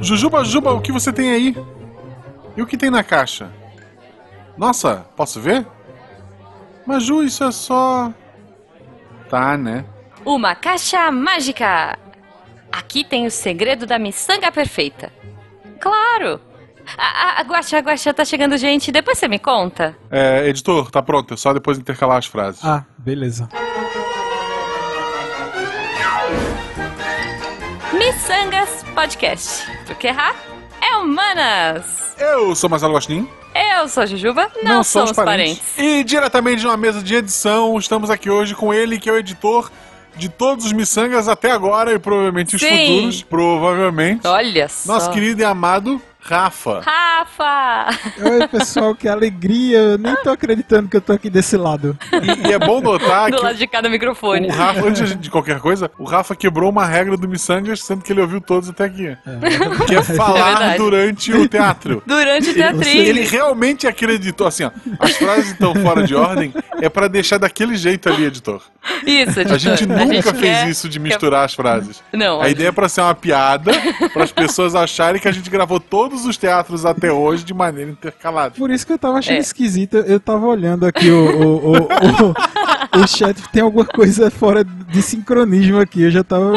Jujuba, Jujuba, o que você tem aí? E o que tem na caixa? Nossa, posso ver? Mas Ju, isso é só. Tá, né? Uma caixa mágica! Aqui tem o segredo da miçanga perfeita. Claro! A, a, Guaxa, Guaxa, tá chegando gente. Depois você me conta. É, editor, tá pronto. É só depois intercalar as frases. Ah, beleza. Missangas Podcast. Porque errar é humanas. Eu sou Marcelo Gostin. Eu sou a Jujuba, não, Não somos somos parentes. E diretamente de uma mesa de edição, estamos aqui hoje com ele, que é o editor de todos os miçangas até agora e provavelmente os Sim. futuros. Provavelmente. Olha só. Nosso querido e amado Rafa. Rafa! Oi, pessoal, que alegria. Eu nem tô acreditando que eu tô aqui desse lado. E, e é bom notar Do que lado de cada microfone. o Rafa, antes de qualquer coisa, o Rafa quebrou uma regra do Missangas, sendo que ele ouviu todos até aqui. É, Que é falar verdade. durante o teatro. Durante o teatrinho. Ele realmente acreditou, assim, ó, as frases estão fora de ordem, é pra deixar daquele jeito ali, editor. Isso, editor. A gente nunca gente fez quer- isso de misturar as frases. Não, A ideia é pra ser uma piada, para as pessoas acharem que a gente gravou todos os teatros até hoje de maneira intercalada. Por isso que eu tava achando É. esquisito. Eu tava olhando aqui o, o, o, o, o chat. Tem alguma coisa fora de sincronismo aqui. Eu já tava.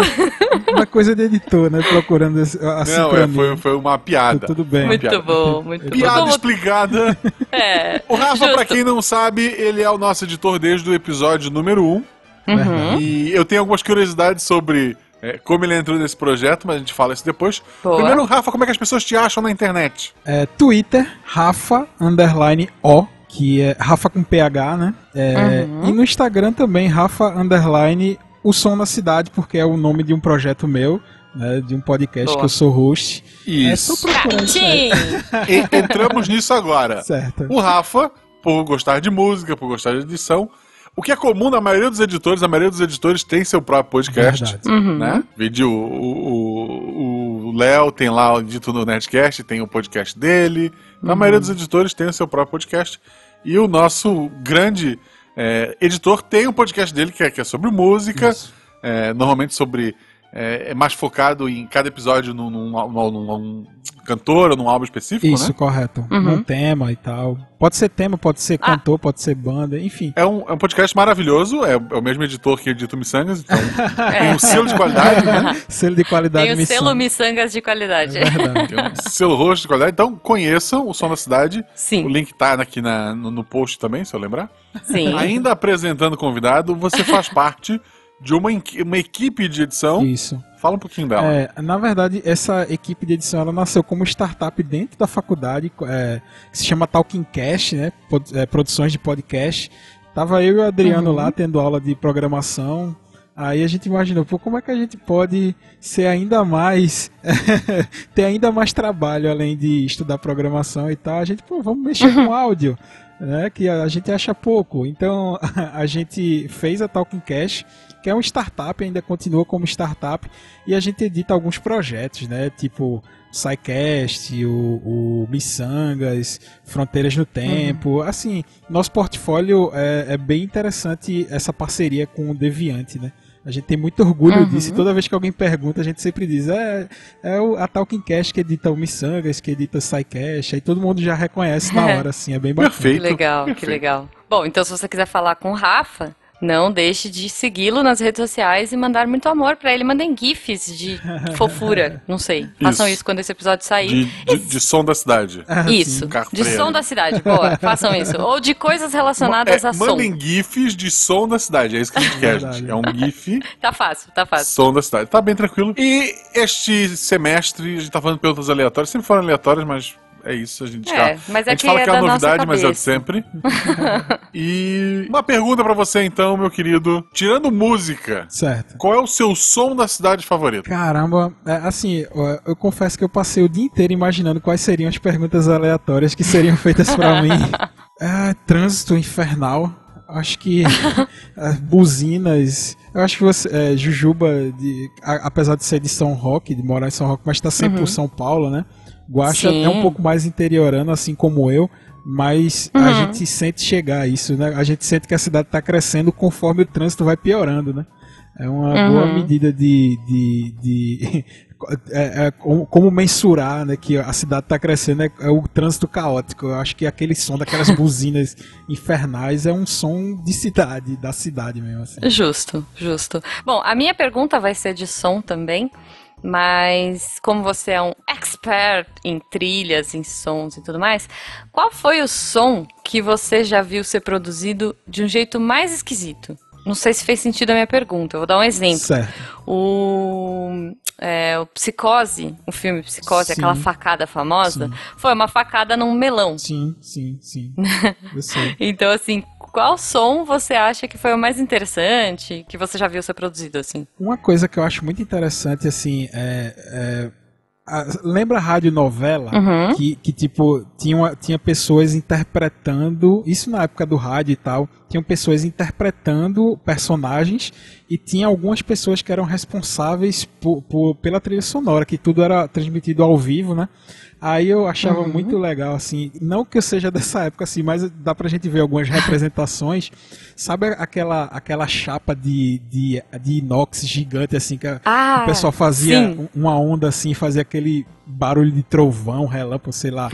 Uma coisa de editor, né? Procurando a Não, é, foi, foi uma piada. Tudo bem. Muito bom, muito bom. Piada Como- explicada. É. O Rafa, Justo. pra quem não sabe, ele é o nosso editor desde o episódio número 1. Uhum. E eu tenho algumas curiosidades sobre é, como ele entrou nesse projeto, mas a gente fala isso depois. Boa. Primeiro, Rafa, como é que as pessoas te acham na internet? É, Twitter, Rafa, underline O, que é Rafa com PH, né? É, Uhum. E no Instagram também, Rafa, underline O Som da Cidade, porque é o nome de um projeto meu, né? De um podcast Boa. que eu sou host. É só Isso. procurar isso aí. Catim! E- entramos nisso agora. Certo. O Rafa, por gostar de música, por gostar de edição, o que é comum na maioria dos editores, a maioria dos editores tem seu próprio podcast. Uhum. Né? Vídeo, o Léo tem lá o dito no Nerdcast, tem o podcast dele. Na Uhum. maioria dos editores tem o seu próprio podcast. E o nosso grande é, editor tem um podcast dele que é, que é sobre música, é, normalmente sobre. É, é mais focado em cada episódio num, num, num- num cantor ou num álbum específico, Isso, né? correto. Uhum. Um tema e tal. Pode ser tema, pode ser Ah. cantor, pode ser banda, enfim. É um, é um podcast maravilhoso, é, é o mesmo editor que edita o Missangas, então tem um selo de qualidade, né? Selo de qualidade Tem o missão. selo miçangas de qualidade. É verdade. Tem um selo roxo de qualidade. Então conheçam o Som da Cidade. O Sim, link tá aqui na- no, no post também, se eu lembrar. sim. Ainda apresentando o convidado, você faz parte de uma, uma equipe de edição. Isso. Fala um pouquinho dela. É, na verdade, essa equipe de edição ela nasceu como startup dentro da faculdade, é, que se chama Talking Cast, né? Pod- é, produções de podcast. Tava eu e o Adriano Uhum. lá tendo aula de programação. Aí a gente imaginou, pô, como é que a gente pode ser ainda mais. ter ainda mais trabalho além de estudar programação e tal. A gente, pô, vamos mexer com áudio. Né, que a gente acha pouco. Então a gente fez a Talking Cash, que é uma startup, ainda continua como startup, e a gente edita alguns projetos, né? Tipo SciCast, o, o Missangas, Fronteiras no Tempo. Assim, nosso portfólio é, é bem interessante essa parceria com o Deviante, né? A gente tem muito orgulho Uhum. disso. E toda vez que alguém pergunta, a gente sempre diz: é, é o, a Talking Cash que edita o Missangas, que edita o SciCast. Aí todo mundo já reconhece na hora, assim, é bem bacana. Que Perfeito. legal, que perfeito. legal. Bom, então se você quiser falar com o Rafa, não deixe de segui-lo nas redes sociais e mandar muito amor pra ele. Mandem gifs de fofura, não sei. Façam Isso. isso quando esse episódio sair. De, de, de som da cidade. Isso, sim. Carro de som da cidade, boa, façam isso. Ou de coisas relacionadas É, a som. mandem GIFs de som da cidade. É isso que a gente quer, gente. É um GIF Tá fácil, tá fácil. som da cidade. Tá bem tranquilo. E este semestre, a gente tá falando de perguntas aleatórias. Sempre foram aleatórias, mas é isso. A gente, É, já- mas a é gente que fala é que é uma novidade, mas é o de sempre. e uma pergunta pra você, então, meu querido. Tirando música, Certo. qual é o seu som da cidade favorito? Caramba, é, assim, eu, eu confesso que eu passei o dia inteiro imaginando quais seriam as perguntas aleatórias que seriam feitas pra mim. É, trânsito infernal. Acho que é, buzinas. Eu acho que você, é, Jujuba, de, a- apesar de ser de São Roque, de morar em São Roque, mas tá sempre por São Paulo, né? Guaxa Sim. é um pouco mais interiorano, assim como eu, mas a Uhum. gente sente chegar a isso, né? A gente sente que a cidade tá crescendo conforme o trânsito vai piorando, né? É uma Uhum. boa medida de. de, de é- é como, como mensurar né, que a cidade está crescendo é, é o trânsito caótico. Eu acho que aquele som daquelas buzinas infernais é um som de cidade, da cidade mesmo. Assim. Justo, justo. Bom, a minha pergunta vai ser de som também, mas como você é um expert em trilhas, em sons e tudo mais, qual foi o som que você já viu ser produzido de um jeito mais esquisito? Não sei se fez sentido a minha pergunta, eu vou dar um exemplo. Certo. O, é, o Psicose, o filme Psicose, Sim. aquela facada famosa, Sim. foi uma facada num melão. Sim, sim, sim. Eu sei. Então, assim, qual som você acha que foi o mais interessante que você já viu ser produzido, assim? Uma coisa que eu acho muito interessante, assim, é. é a- lembra a rádio novela? Uhum. Que, que, tipo, tinha, uma- tinha pessoas interpretando. Isso na época do rádio e tal. Tinham pessoas interpretando personagens. E tinha algumas pessoas que eram responsáveis por, por- pela trilha sonora, que tudo era transmitido ao vivo, né? Aí eu achava Uhum. muito legal, assim. Não que eu seja dessa época, assim, mas dá pra gente ver algumas representações. Sabe aquela, aquela chapa de, de, de inox gigante, assim, que Ah, o pessoal fazia sim. um- uma onda assim, fazia aquele barulho de trovão, relâmpago, sei lá.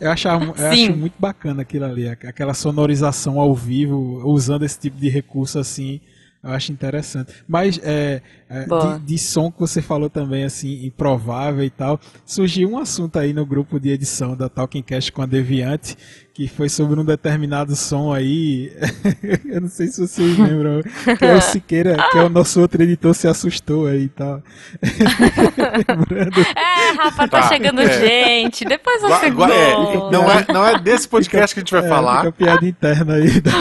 Eu, achava, eu acho muito bacana aquilo ali, aqu- aquela sonorização ao vivo, usando esse tipo de recurso assim. Eu acho interessante. Mas é, é, de, de som que você falou também, assim, improvável e tal, surgiu um assunto aí no grupo de edição da Talking Cast com a Deviante, que foi sobre um determinado som aí. Eu não sei se vocês lembram, que é o Siqueira, que é o nosso outro editor, se assustou aí e tal. Lembrando. É, Rafa, tá, Tá, chegando é. gente. Depois você gua- é, não, é, não é desse podcast que a gente vai É, falar. Fica a piada interna aí. da-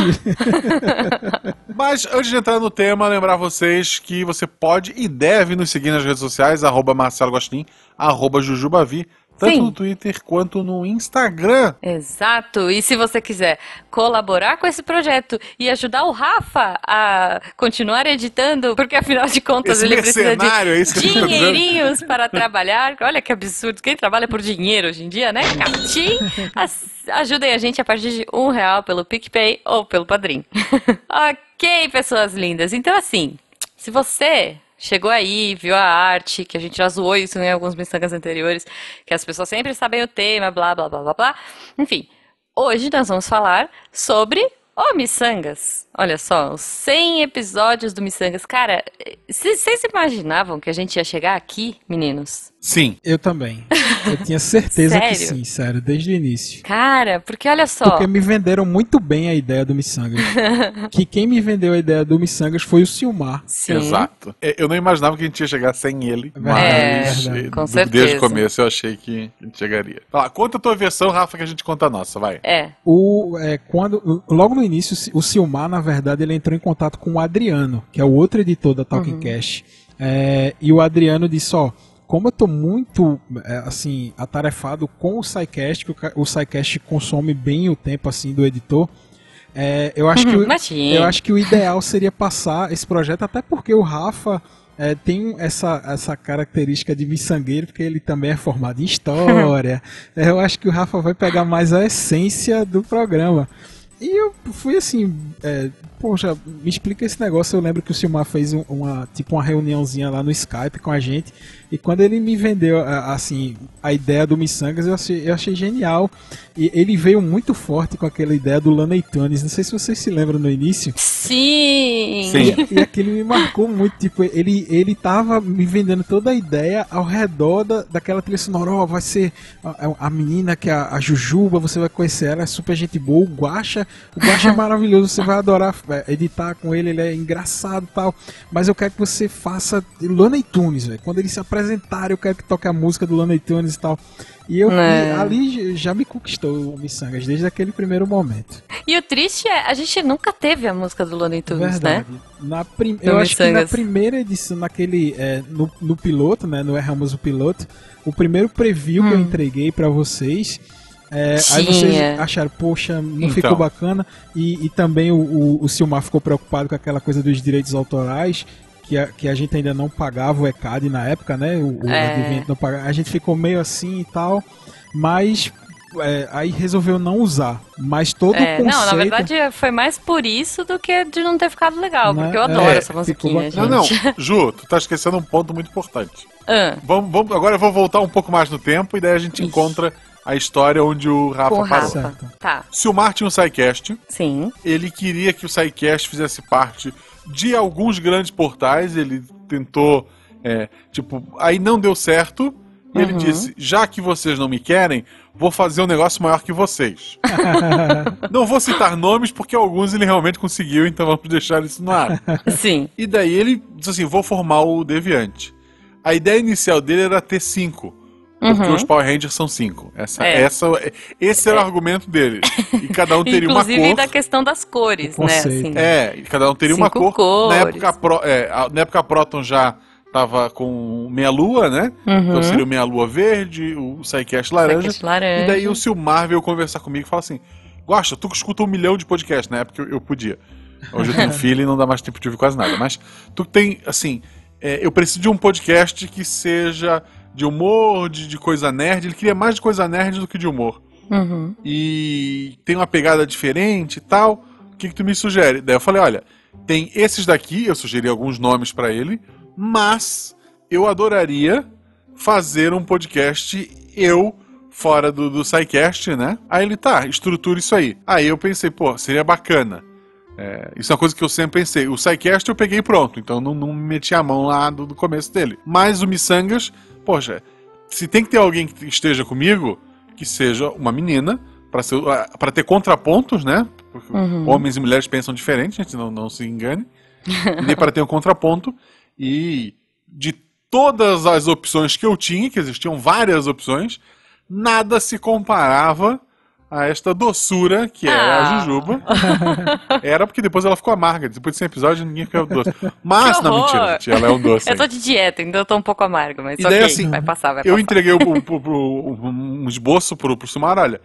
Mas antes de entrar no tema, lembrar vocês que você pode e deve nos seguir nas redes sociais, arroba Marcelo Gostin, arroba Jujubavi, tanto Sim. no Twitter quanto no Instagram. Exato. E se você quiser colaborar com esse projeto e ajudar o Rafa a continuar editando, porque afinal de contas Esse ele precisa de é dinheirinhos para trabalhar. Olha que absurdo. Quem trabalha por dinheiro hoje em dia, né? Catim. Ajudem a gente a partir de um real pelo PicPay ou pelo Padrim. ok, pessoas lindas. Então, assim, se você chegou aí, viu a arte, que a gente já zoou isso em alguns miçangas anteriores, que as pessoas sempre sabem o tema, blá, blá, blá, blá, blá. Enfim, hoje nós vamos falar sobre o Missangas. Olha só, os 100 episódios do Missangas. Cara, vocês imaginavam que a gente ia chegar aqui, meninos? Sim. Eu também. Eu tinha certeza que sim, sério, desde o início. Cara, porque olha só. Porque me venderam muito bem a ideia do Missangas. que quem me vendeu a ideia do Missangas foi o Silmar. Sim. Exato. É, Eu não imaginava que a gente ia chegar sem ele, É, mas verdade. eh, Com certeza. desde o começo eu achei que a gente chegaria. Lá, conta a tua versão, Rafa, que a gente conta a nossa, vai. É. O, é, quando, logo no início, o Silmar, na verdade, ele entrou em contato com o Adriano, que é o outro editor da Talking Uhum. Cash. É, e o Adriano disse, ó, como eu tô muito, é, assim, atarefado com o SciCast, que o, ca- o SciCast consome bem o tempo, assim, do editor, é, eu acho que... o-. Eu acho que o ideal seria passar esse projeto, até porque o Rafa é, tem essa, essa característica de miçangueiro, porque ele também é formado em história. É, eu acho que o Rafa vai pegar mais a essência do programa. E eu fui assim, é, poxa, me explica esse negócio. Eu lembro que o Silmar fez um- uma tipo uma reuniãozinha lá no Skype com a gente. E quando ele me vendeu a- assim a ideia do Missangas, eu achei, eu achei genial. E ele veio muito forte com aquela ideia do Looney Tunes. Não sei se vocês se lembram no início. Sim. Sim. E, e aquilo me marcou muito, tipo, ele, ele tava me vendendo toda a ideia ao redor da, daquela trilha sonora, ó, vai ser a, a menina que é a, a Jujuba, você vai conhecer ela, é super gente boa, o Guaxa, o Guaxa é maravilhoso, você vai adorar editar com ele, ele é engraçado e tal, mas eu quero que você faça Looney Tunes, velho, quando ele se apresentar, eu quero que toque a música do Looney Tunes e tal. E eu É. ali já me conquistou o Missangas, desde aquele primeiro momento. E o triste é, a gente nunca teve a música do Looney Tunes, né? Verdade. Na prim... Eu acho que na Missangas. primeira edição, naquele. é, no, no piloto, né? No Erramos o Piloto, o primeiro preview que eu Hum. entreguei pra vocês. É, aí vocês acharam, poxa, não Então. ficou bacana. E, e também o, o, o Silmar ficou preocupado com aquela coisa dos direitos autorais. Que a, que a gente ainda não pagava o ECAD na época, né? O, o É. Não pagava. A gente ficou meio assim e tal. Mas é, aí resolveu não usar. Mas todo É, o conceito... não, na verdade foi mais por isso do que de não ter ficado legal, Né? porque eu adoro É, essa musiquinha. Não, não, Ju, tu tá esquecendo um ponto muito importante. Ah, Vamos, vamos- agora eu vou voltar um pouco mais no tempo e daí a gente Ixi. encontra a história onde o Rafa com parou. Rafa. Tá, Se o Mar tinha um SciCast, sim. ele queria que o SciCast fizesse parte de alguns grandes portais, ele tentou, é, tipo, aí não deu certo, e ele Uhum. disse, já que vocês não me querem, vou fazer um negócio maior que vocês. não vou citar nomes, porque alguns ele realmente conseguiu, então vamos deixar isso no ar. Sim. E daí ele disse assim: vou formar o Deviante. A ideia inicial dele era ter cinco. Porque Uhum. os Power Rangers são cinco. Essa, É. essa, esse era o argumento dele. E cada um teria Inclusive uma cor. da questão das cores, né? Assim. É, e cada um teria uma cor. Na cores. época, a Pro, é, a- na época a Proton já tava com meia-lua, né? Então Uhum. seria o meia-lua verde, o Psycast laranja. Psycast laranja. E daí o Silmar veio conversar comigo e falar assim: Gosta, tu que escuta um milhão de podcasts, na época eu, eu podia. Hoje eu tenho filho e não dá mais tempo de ouvir quase nada. Mas tu tem, assim, é, eu preciso de um podcast que seja de humor, de, de coisa nerd. Ele queria mais de coisa nerd do que de humor. Uhum. E tem uma pegada diferente e tal. O que, que tu me sugere? Daí eu falei: olha, tem esses daqui, eu sugeri alguns nomes pra ele, mas eu adoraria fazer um podcast eu fora do, do SciCast, né? Aí ele, tá, estrutura isso aí. Aí eu pensei, pô, seria bacana. É, isso é uma coisa que eu sempre pensei. O SciCast eu peguei pronto, então não, não meti a mão lá do, do começo dele. Mas o Missangas, poxa, se tem que ter alguém que esteja comigo, que seja uma menina, pra ter contrapontos, né? Porque Uhum. homens e mulheres pensam diferente, gente, não, não se engane. e para ter um contraponto. E de todas as opções que eu tinha, que existiam várias opções, nada se comparava a esta doçura que era Ah. a Jujuba. Era porque depois ela ficou amarga. Depois desse episódio ninguém ficava doce. Mas, não, mentira, gente, ela é um doce. Eu tô de dieta, então eu tô um pouco amargo, mas E ok, daí, assim, vai passar, vai Eu passar. entreguei o- o- o- o- um esboço pro, pro Sumar, olha,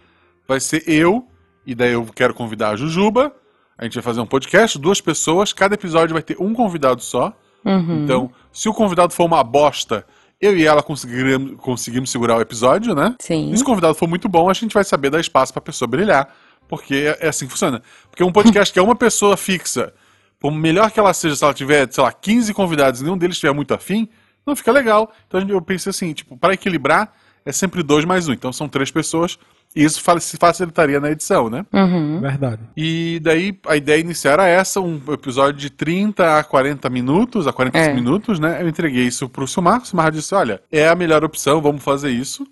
vai ser eu, e daí eu quero convidar a Jujuba, a gente vai fazer um podcast, duas pessoas, cada episódio vai ter um convidado só. Uhum. Então, se o convidado for uma bosta, eu e ela conseguiremos, conseguimos segurar o episódio, né? Sim. E se o convidado for muito bom, a gente vai saber dar espaço pra pessoa brilhar. Porque é, é assim que funciona. Porque um podcast que é uma pessoa fixa, por melhor que ela seja, se ela tiver, sei lá, 15 convidados e nenhum deles estiver muito afim, não fica legal. Então eu pensei assim, tipo, para equilibrar, é sempre dois mais um. Então são três pessoas. E isso se facilitaria na edição, né? Uhum. Verdade. E daí a ideia inicial era essa, um episódio de 30 a 40 minutos, a 45 É. minutos, né? Eu entreguei isso pro Sumar, o Sumar disse, olha, é a melhor opção, vamos fazer isso.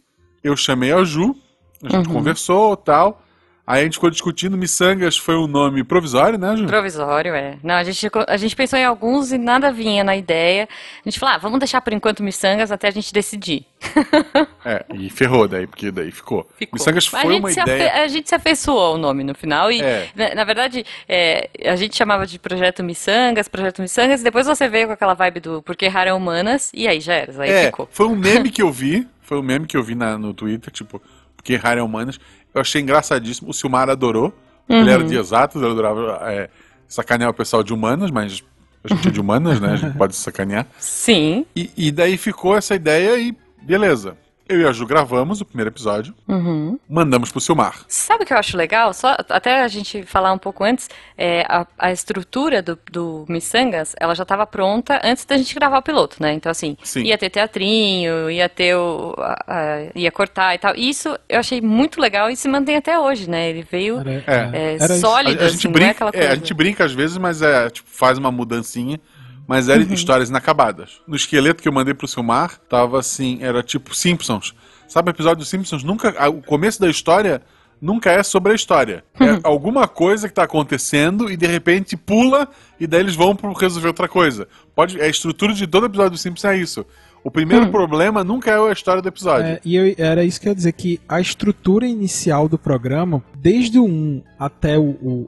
Eu chamei a Ju, a gente Uhum. conversou tal. Aí a gente ficou discutindo, Missangas foi um nome provisório, né, Ju? Provisório, é. Não, a gente, a gente pensou em alguns e nada vinha na ideia. A gente falou, ah, vamos deixar por enquanto miçangas até a gente decidir. É, e ferrou daí, porque daí ficou. Ficou. Missangas foi uma ideia... A gente se afeiçoou o nome no final e, É. na, na verdade, é, a gente chamava de Projeto Missangas, Projeto Missangas, e depois você veio com aquela vibe do Porque Rara é Humanas, e aí já era, aí É, ficou. foi um meme que eu vi, foi um meme que eu vi na- no Twitter, tipo, porque Rara é humanas. Eu achei engraçadíssimo, o Silmar adorou. Ele Uhum. era de exatos, ele adorava é, sacanear o pessoal de humanas, mas a gente é de humanas, né? A gente pode sacanear. Sim. E, e daí ficou essa ideia e beleza. Eu e a Ju gravamos o primeiro episódio, Uhum. mandamos pro Silmar. Sabe o que eu acho legal? Só até a gente falar um pouco antes, é, a, a estrutura do, do Missangas, ela já estava pronta antes da gente gravar o piloto, né? Então, assim, Sim. ia ter teatrinho, ia ter o. a- a- ia cortar e tal. Isso eu achei muito legal e se mantém até hoje, né? Ele veio Era, É. é, era sólido, A, a assim, gente não é brinca, aquela é, coisa. a gente brinca às vezes, mas é, tipo, faz uma mudancinha. Mas eram histórias inacabadas. No esqueleto que eu mandei pro Silmar, tava assim, era tipo Simpsons. Sabe o episódio dos Simpsons? Nunca. a- O começo da história nunca é sobre a história. É alguma coisa que tá acontecendo e de repente pula e daí eles vão resolver outra coisa. Pode, a estrutura de todo episódio dos Simpsons é isso. O primeiro problema nunca é a história do episódio. É, e eu- era isso que eu ia dizer, que a estrutura inicial do programa, desde o 1 até o,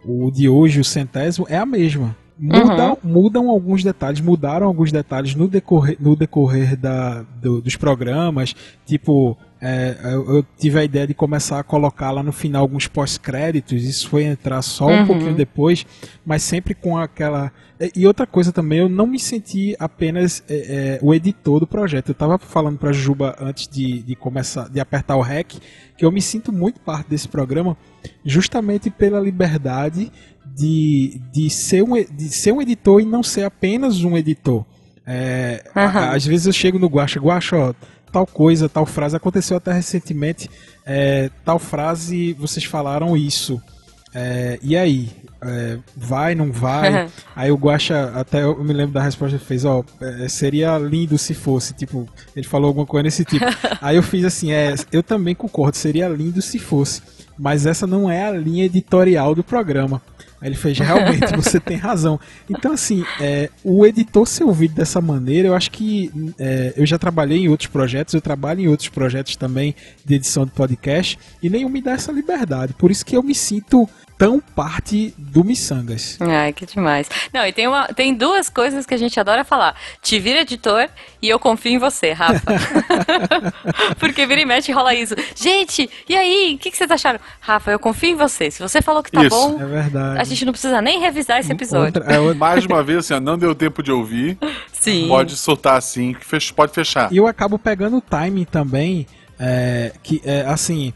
o, o de hoje, o centésimo, é a mesma. Mudam, uhum. mudam alguns detalhes, mudaram alguns detalhes no decorrer, no decorrer da, do, dos programas. Tipo, é, eu, eu, tive a ideia de começar a colocar lá no final alguns pós-créditos. Isso foi entrar só um uhum. pouquinho depois, mas sempre com aquela. E outra coisa também, eu não me senti apenas é, é, o editor do projeto. Eu estava falando para Juba antes de, de começar, de apertar o REC, que eu me sinto muito parte desse programa, justamente pela liberdade de, de, ser um, de ser um editor e não ser apenas um editor. É, uhum. a, às vezes eu chego no Guacha, Guacha, ó, tal coisa, tal frase, aconteceu até recentemente, é, tal frase, vocês falaram isso. É, e aí? É, vai, não vai? aí o Guacha, até eu me lembro da resposta que fez, ó, é, seria lindo se fosse, tipo, ele falou alguma coisa nesse tipo. aí eu fiz assim, é, eu também concordo, seria lindo se fosse, mas essa não é a linha editorial do programa. Aí ele fez, realmente, você tem razão. Então, assim, é, o editor ser ouvido dessa maneira, eu acho que é, eu já trabalhei em outros projetos, eu trabalho em outros projetos também de edição de podcast, e nenhum me dá essa liberdade. Por isso que eu me sinto tão parte do Missangas. Ai, que demais. Não, e tem, uma, tem duas coisas que a gente adora falar. Te vira editor e eu confio em você, Rafa. Porque vira e mexe rola isso. Gente, e aí? O que, que vocês acharam? Rafa, eu confio em você. Se você falou que tá isso. bom, é verdade. A gente não precisa nem revisar esse episódio. Outra, é outra... Mais uma vez, assim, não deu tempo de ouvir. Sim. Pode soltar assim, pode fechar. E eu acabo pegando o timing também, é, que é, assim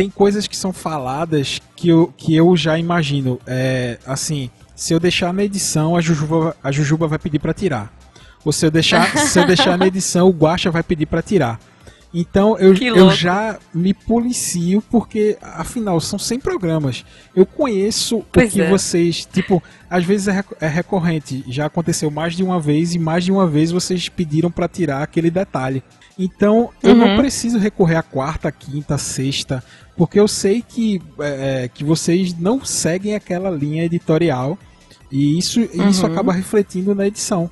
tem coisas que são faladas que eu, que eu já imagino. É, assim, se eu deixar na edição, a Jujuba, a Jujuba vai pedir para tirar. Ou se eu deixar, se eu deixar na edição, o Guacha vai pedir para tirar. Então eu, eu já me policio porque, afinal, são 100 programas. Eu conheço pois o que é. vocês. Tipo, às vezes é, é, recorrente. Já aconteceu mais de uma vez e mais de uma vez vocês pediram para tirar aquele detalhe. Então eu uhum. não preciso recorrer à quarta, quinta, sexta porque eu sei que, é, é, que vocês não seguem aquela linha editorial e isso, uhum. isso acaba refletindo na edição.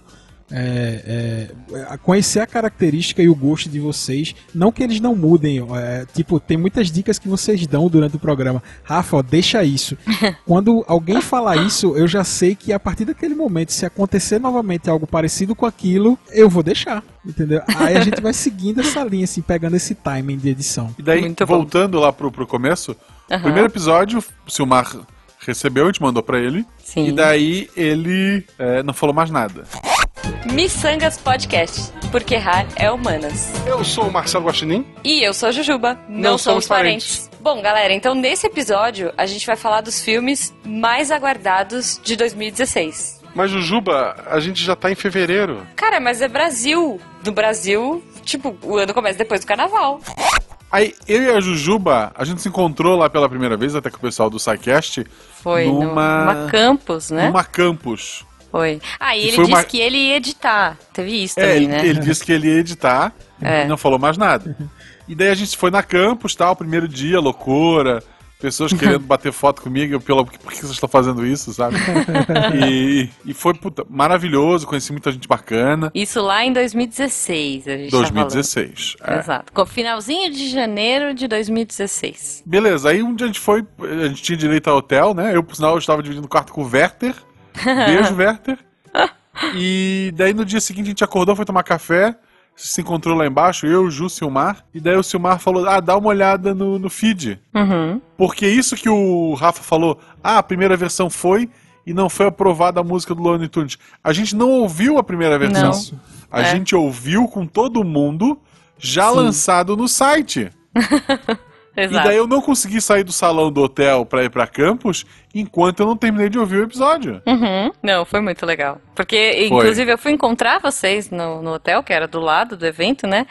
É, é, conhecer a característica e o gosto de vocês, não que eles não mudem, é, tipo, tem muitas dicas que vocês dão durante o programa. Rafa, ó, deixa isso. Quando alguém falar isso, eu já sei que a partir daquele momento, se acontecer novamente algo parecido com aquilo, eu vou deixar, entendeu? Aí a gente vai seguindo essa linha, assim, pegando esse timing de edição. E daí, Muito voltando bom. lá pro, pro começo, uhum. primeiro episódio, o Silmar recebeu, a gente mandou para ele, Sim. e daí ele é, não falou mais nada. Missangas Podcast, porque errar é humanas. Eu sou o Marcelo Guaxinim. E eu sou a Jujuba. Não, Não somos parentes. parentes. Bom, galera, então nesse episódio a gente vai falar dos filmes mais aguardados de 2016. Mas, Jujuba, a gente já tá em fevereiro. Cara, mas é Brasil. No Brasil, tipo, o ano começa depois do carnaval. Aí, eu e a Jujuba, a gente se encontrou lá pela primeira vez, até com o pessoal do SciCast. Foi, numa... numa campus, né? Numa campus. Foi. Ah, e ele disse uma... que ele ia editar. Teve isso é, também, né? Ele disse que ele ia editar é. e não falou mais nada. E daí a gente foi na campus, tal, primeiro dia, loucura. Pessoas querendo bater foto comigo, eu, pelo, por que vocês estão fazendo isso, sabe? e, e foi puta, maravilhoso, conheci muita gente bacana. Isso lá em 2016, a gente 2016. Tá é. Exato. Com finalzinho de janeiro de 2016. Beleza, aí um dia a gente foi, a gente tinha direito ao hotel, né? Eu, por sinal, eu estava dividindo o quarto com o Werther. Beijo, Werther. E daí no dia seguinte a gente acordou, foi tomar café, se encontrou lá embaixo, eu, Ju, o Silmar. E daí o Silmar falou: Ah, dá uma olhada no, no feed. Uhum. Porque isso que o Rafa falou, ah, a primeira versão foi e não foi aprovada a música do Looney Tunes. A gente não ouviu a primeira versão. Não. A é. gente ouviu com todo mundo já Sim. lançado no site. Exato. E daí eu não consegui sair do salão do hotel pra ir pra campus enquanto eu não terminei de ouvir o episódio. Uhum. Não, foi muito legal. Porque, foi. inclusive, eu fui encontrar vocês no, no hotel, que era do lado do evento, né?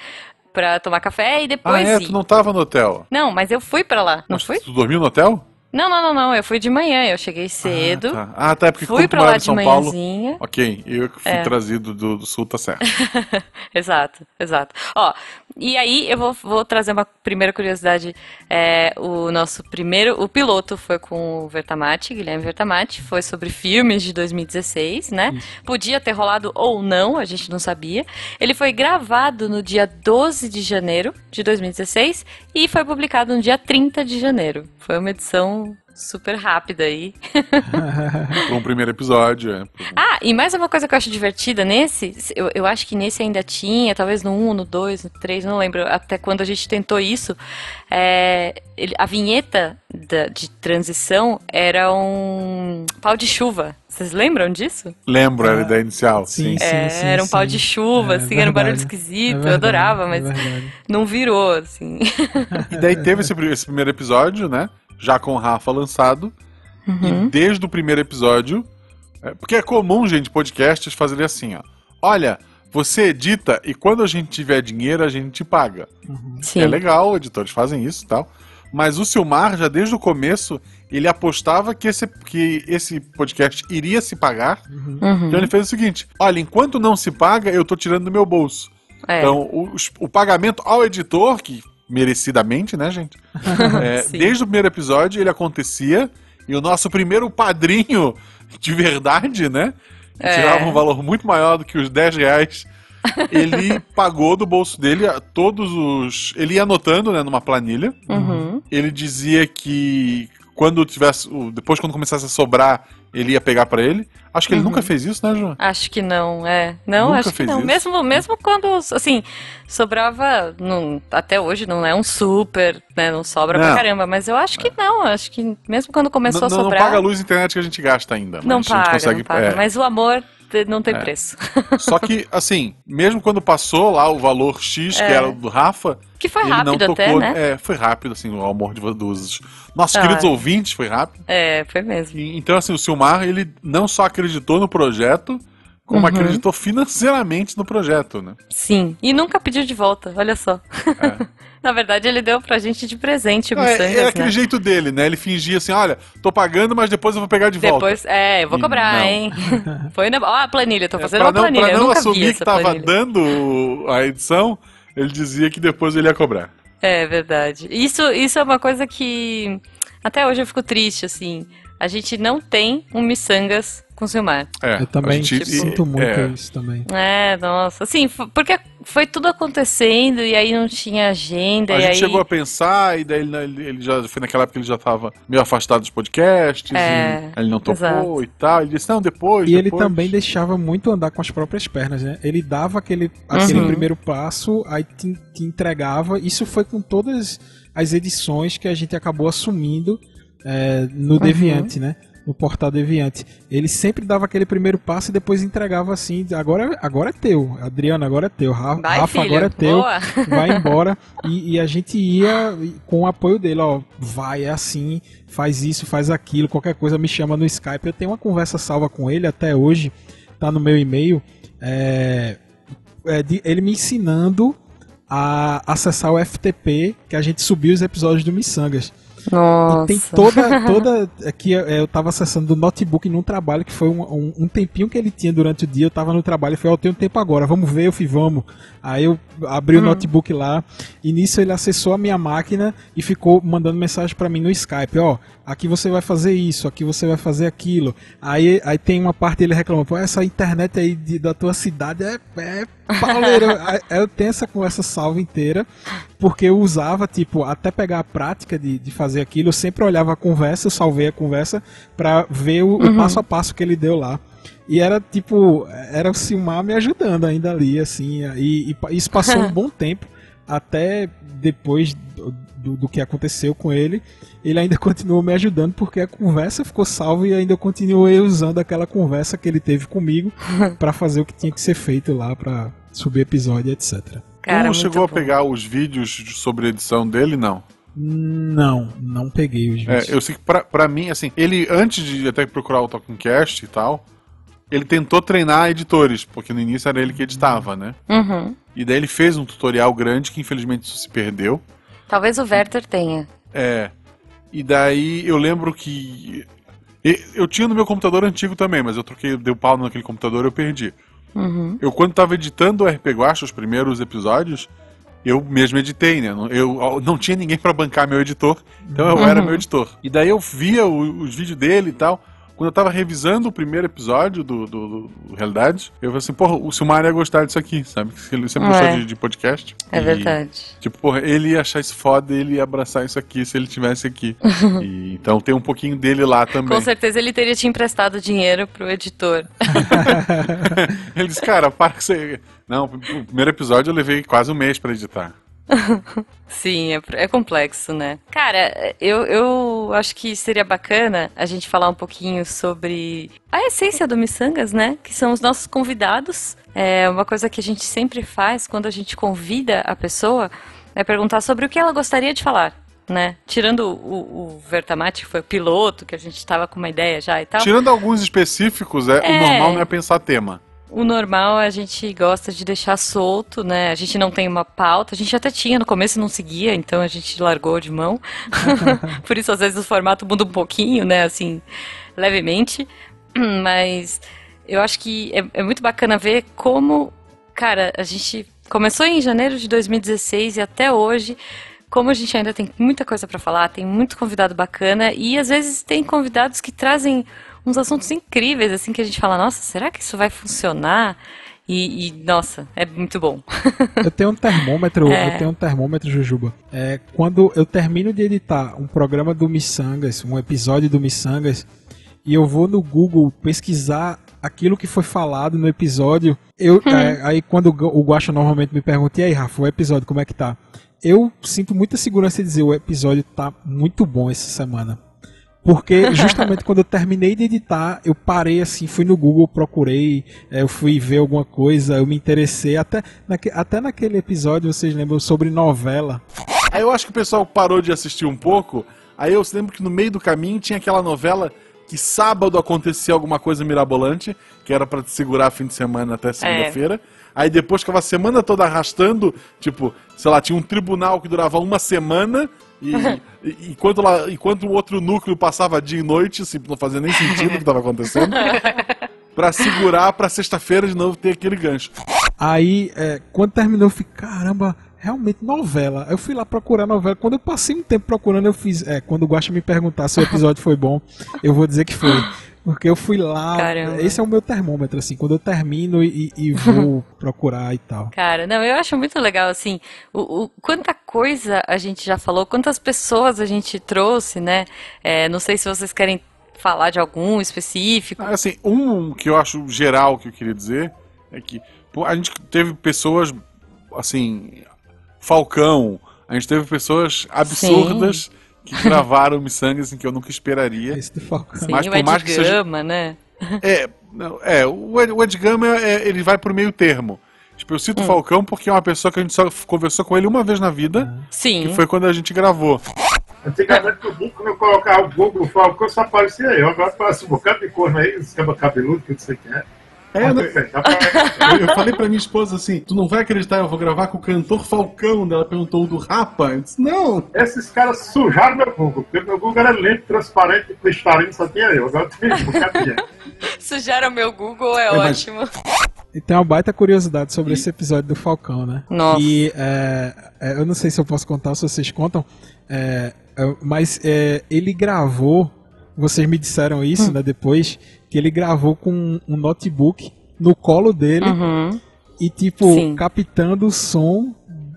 Pra tomar café e depois. Ah, é? Ir. Tu não tava no hotel? Não, mas eu fui pra lá. Não mas fui? Tu dormiu no hotel? Não, não, não, não. Eu fui de manhã. Eu cheguei cedo. Ah, tá. Ah, tá. É porque fui pra lá de São. Paulo. Ok, eu fui é. trazido do, do, sul, tá certo. exato, exato. Ó, e aí eu vou, vou trazer uma primeira curiosidade. É, o nosso primeiro, o piloto foi com o Vertamati, Guilherme Vertamati. Foi sobre filmes de 2016, né? Isso. Podia ter rolado ou não, a gente não sabia. Ele foi gravado no dia 12 de janeiro de 2016 e foi publicado no dia 30 de janeiro. Foi uma edição super rápida aí. Para um primeiro episódio, é. Ah, e mais uma coisa que eu acho divertida nesse, eu, eu acho que nesse ainda tinha, talvez no 1, no 2, no 3, não lembro, até quando a gente tentou isso, é, ele, a vinheta da, de transição era um pau de chuva. Vocês lembram disso? Lembro, era a ideia inicial. Sim, Sim. É, sim, era um pau sim. de chuva, É assim, era um barulho verdade, esquisito, é eu verdade, adorava, é mas verdade. não virou, assim. E daí teve esse, esse primeiro episódio, né? Já com o Rafa lançado. Uhum. E desde o primeiro episódio. é, porque é comum, gente, podcasts fazerem assim, ó. Olha, você edita e quando a gente tiver dinheiro, a gente te paga. Sim. É legal, editores fazem isso e tal. Mas o Silmar, já desde o começo, ele apostava que esse, que esse podcast iria se pagar. Uhum. Então ele fez o seguinte: olha, enquanto não se paga, eu tô tirando do meu bolso. É. Então, o, o pagamento ao editor, que merecidamente, né, gente? É, desde o primeiro episódio ele acontecia. E o nosso primeiro padrinho de verdade, né? Que É. tirava um valor muito maior do que os 10 reais. Ele pagou do bolso dele a todos os. Ele ia anotando, né, numa planilha. Uhum. Ele dizia que quando tivesse. Depois, quando começasse a sobrar, ele ia pegar pra ele. Acho que ele Uhum. nunca fez isso, né, João? Acho que não, é. Não, Nunca acho que fez não. isso? Mesmo, mesmo quando, assim, sobrava. Não, até hoje não é um super, né? Não sobra pra Não. caramba. Mas eu acho que não. Acho que mesmo quando começou não, a não- não sobrar. paga a luz e internet que a gente gasta ainda. não paga, consegue. não paga. é. Mas o amor não tem É. preço. Só que, assim, mesmo quando passou lá o valor X, que É. era o do Rafa, Que foi rápido até, tocou. né? É, foi rápido, assim, o amor de, dos nossos Ah. queridos ouvintes, foi rápido. É, foi mesmo. E, então, assim, o Silmar, ele não só acreditou no projeto, como Uhum. acreditou financeiramente no projeto, né? Sim. E nunca pediu de volta, olha só. É. Na verdade, ele deu pra gente de presente o É, Missangas, é aquele né? jeito dele, né? Ele fingia assim, olha, tô pagando, mas depois eu vou pegar de volta. Depois, é, eu vou cobrar, hein? Foi na. Ó, a planilha, tô É, fazendo pra uma não, planilha. pra eu não assumir que tava planilha. dando a edição, ele dizia que depois ele ia cobrar. É verdade. Isso, isso é uma coisa que até hoje eu fico triste, assim. A gente não tem um miçangas com o Silmar. É, Eu também gente- sinto muito é, isso também. É, nossa. Assim, porque foi tudo acontecendo e aí não tinha agenda. A e gente aí... chegou a pensar, e daí ele, ele- ele já foi naquela época que ele já tava meio afastado dos podcasts, É, e ele não topou exato. e tal. Ele disse, não, depois. E ele depois. também deixava muito andar com as próprias pernas, né? Ele dava aquele, aquele Uhum. primeiro passo, aí te, te entregava. Isso foi com todas as edições que a gente acabou assumindo é, no Uhum. Deviante, né? No portal Deviante. Ele sempre dava aquele primeiro passo e depois entregava assim: agora, agora é teu, Adriano, agora é teu, Ra- Vai, Rafa, agora é teu, Boa. vai embora. E, e a gente ia com o apoio dele: ó, vai, é assim, faz isso, faz aquilo, qualquer coisa me chama no Skype. Eu tenho uma conversa salva com ele até hoje, tá no meu e-mail. É, é de- ele me ensinando a acessar o FTP, que a gente subiu os episódios do Missangas. Nossa. E tem toda. toda aqui é, eu tava acessando do notebook num trabalho que foi um, um, um tempinho que ele tinha durante o dia. Eu tava no trabalho e falei, ó, eu tenho tempo agora, vamos ver, eu fui, vamos. Aí eu abri o notebook lá, e nisso ele acessou a minha máquina e ficou mandando mensagem pra mim no Skype, ó, aqui você vai fazer isso, aqui você vai fazer aquilo. Aí, aí tem uma parte ele reclama, pô, essa internet aí de- da tua cidade é, é pauleira. Aí eu tenho essa conversa salva inteira, porque eu usava, tipo, até pegar a prática de, de fazer aquilo, eu sempre olhava a conversa, eu salvei a conversa pra ver o, o passo a passo que ele deu lá. E era tipo, era o Silmar me ajudando ainda ali, assim, e, e isso passou um bom tempo, até depois do, do, que aconteceu com ele, ele ainda continuou me ajudando, porque a conversa ficou salva e ainda eu continuei usando aquela conversa que ele teve comigo pra fazer o que tinha que ser feito lá, pra subir episódio, etc. Cara, tu muito chegou a bom. pegar os vídeos sobre a edição dele? Não. Não, não peguei os vídeos. É, eu sei que pra, pra mim, assim, ele, antes de até procurar o Talking Cast e tal, ele tentou treinar editores, porque no início era ele que editava, né? Uhum. E daí ele fez um tutorial grande que infelizmente isso se perdeu. Talvez o Werther tenha. É. E daí eu lembro que. Eu tinha no meu computador antigo também, mas eu troquei, deu pau naquele computador e eu perdi. Uhum. Eu, quando tava editando o RP Guacha, os primeiros episódios, eu mesmo editei, né? Eu não tinha ninguém pra bancar meu editor, então eu era Uhum. meu editor. E daí eu via os vídeos dele e tal. Quando eu tava revisando o primeiro episódio do, do, do Realidade, eu falei assim, porra, o Silmar ia gostar disso aqui, sabe? Ele sempre É. gostou de, de podcast. É E, verdade. Tipo, porra, ele ia achar isso foda, ele ia abraçar isso aqui se ele tivesse aqui. E, então tem um pouquinho dele lá também. Com certeza ele teria te emprestado dinheiro pro editor. Ele disse, cara, para que você. Não, o primeiro episódio eu levei quase um mês pra editar. Sim, é, é complexo, né? Cara, eu, eu acho que seria bacana a gente falar um pouquinho sobre a essência do Missangas, né? Que são os nossos convidados. É uma coisa que a gente sempre faz quando a gente convida a pessoa é perguntar sobre o que ela gostaria de falar. Né? Tirando o, o Vertamati, que foi o piloto, que a gente tava com uma ideia já e tal. Tirando alguns específicos, é, o É. normal não é pensar tema. O normal a gente gosta de deixar solto, né? A gente não tem uma pauta. A gente até tinha no começo não seguia, então a gente largou de mão. Por isso, às vezes, o formato muda um pouquinho, né? Assim, levemente. Mas eu acho que é, é muito bacana ver como, cara, a gente começou em janeiro de 2016 e até hoje. Como a gente ainda tem muita coisa pra falar, tem muito convidado bacana e às vezes tem convidados que trazem uns assuntos incríveis, assim, que a gente fala, nossa, será que isso vai funcionar? E, e, nossa, é muito bom. Eu tenho um termômetro, É. eu tenho um termômetro, Jujuba. É, quando eu termino de editar um programa do Missangas, um episódio do Missangas, e eu vou no Google pesquisar aquilo que foi falado no episódio, eu é, aí quando o Guacha normalmente me pergunta, e aí, Rafa, o episódio, como é que tá? Eu sinto muita segurança em dizer, o episódio tá muito bom essa semana. Porque justamente quando eu terminei de editar, eu parei assim, fui no Google, procurei, eh, eu fui ver alguma coisa, eu me interessei. Até, naque, até naquele episódio, vocês lembram, sobre novela. Aí eu acho que o pessoal parou de assistir um pouco. Aí eu lembro que no meio do caminho tinha aquela novela que sábado acontecia alguma coisa mirabolante, que era pra te segurar fim de semana até segunda-feira. Aí depois ficava a semana toda arrastando, tipo, sei lá, tinha um tribunal que durava uma semana. E, e- enquanto, lá, enquanto o outro núcleo passava dia e noite, assim, não fazia nem sentido o que estava acontecendo, pra segurar pra sexta-feira de novo ter aquele gancho. Aí, eh, quando terminou, eu fiquei, caramba, realmente novela. Eu fui lá procurar novela. Quando eu passei um tempo procurando, eu fiz. É, quando o Guacha me perguntar se o episódio foi bom, eu vou dizer que foi. Porque eu fui lá. Caramba. Esse é o meu termômetro, assim, quando eu termino e, e vou procurar e tal. Cara, não, eu acho muito legal, assim, o, o- quanta coisa a gente já falou, quantas pessoas a gente trouxe, né? É, não sei se vocês querem falar de algum específico. Ah, Assim, um que eu acho geral que eu queria dizer é que pô, a gente teve pessoas, assim, Falcão, a gente teve pessoas absurdas que gravaram miçangas em que eu nunca esperaria. Esse do Falcão. Sim, mas o por Ed mais que seja- Gama, né? É, não, é o Ed, o Ed Gama, é, ele vai pro meio termo. Tipo, eu cito o Falcão porque é uma pessoa que a gente só conversou com ele uma vez na vida, Sim. que foi quando a gente gravou. Antigamente, o Google, quando eu colocava o Google Falcão, só aparecia eu. Agora aparece um bocado de corno aí, esse caba cabeludo, que eu não sei quem é. É, Mas, não- perfeito, aparece. eu, eu falei pra minha esposa assim: tu não vai acreditar, eu vou gravar com o cantor Falcão. Ela perguntou o do Rapa. Eu disse, não. Esses caras sujaram meu Google, porque meu Google era limpo, transparente, cristalino, só tinha eu. Agora tem um bocado de. Sujaram meu Google, é, É, mas- ótimo. E tem uma baita curiosidade sobre esse episódio do Falcão, né? Nossa. E é, é, eu não sei se eu posso contar, se vocês contam, é, é, mas é, ele gravou, vocês me disseram isso, né, depois, que ele gravou com um notebook no colo dele Uhum. e, tipo, Sim. captando o som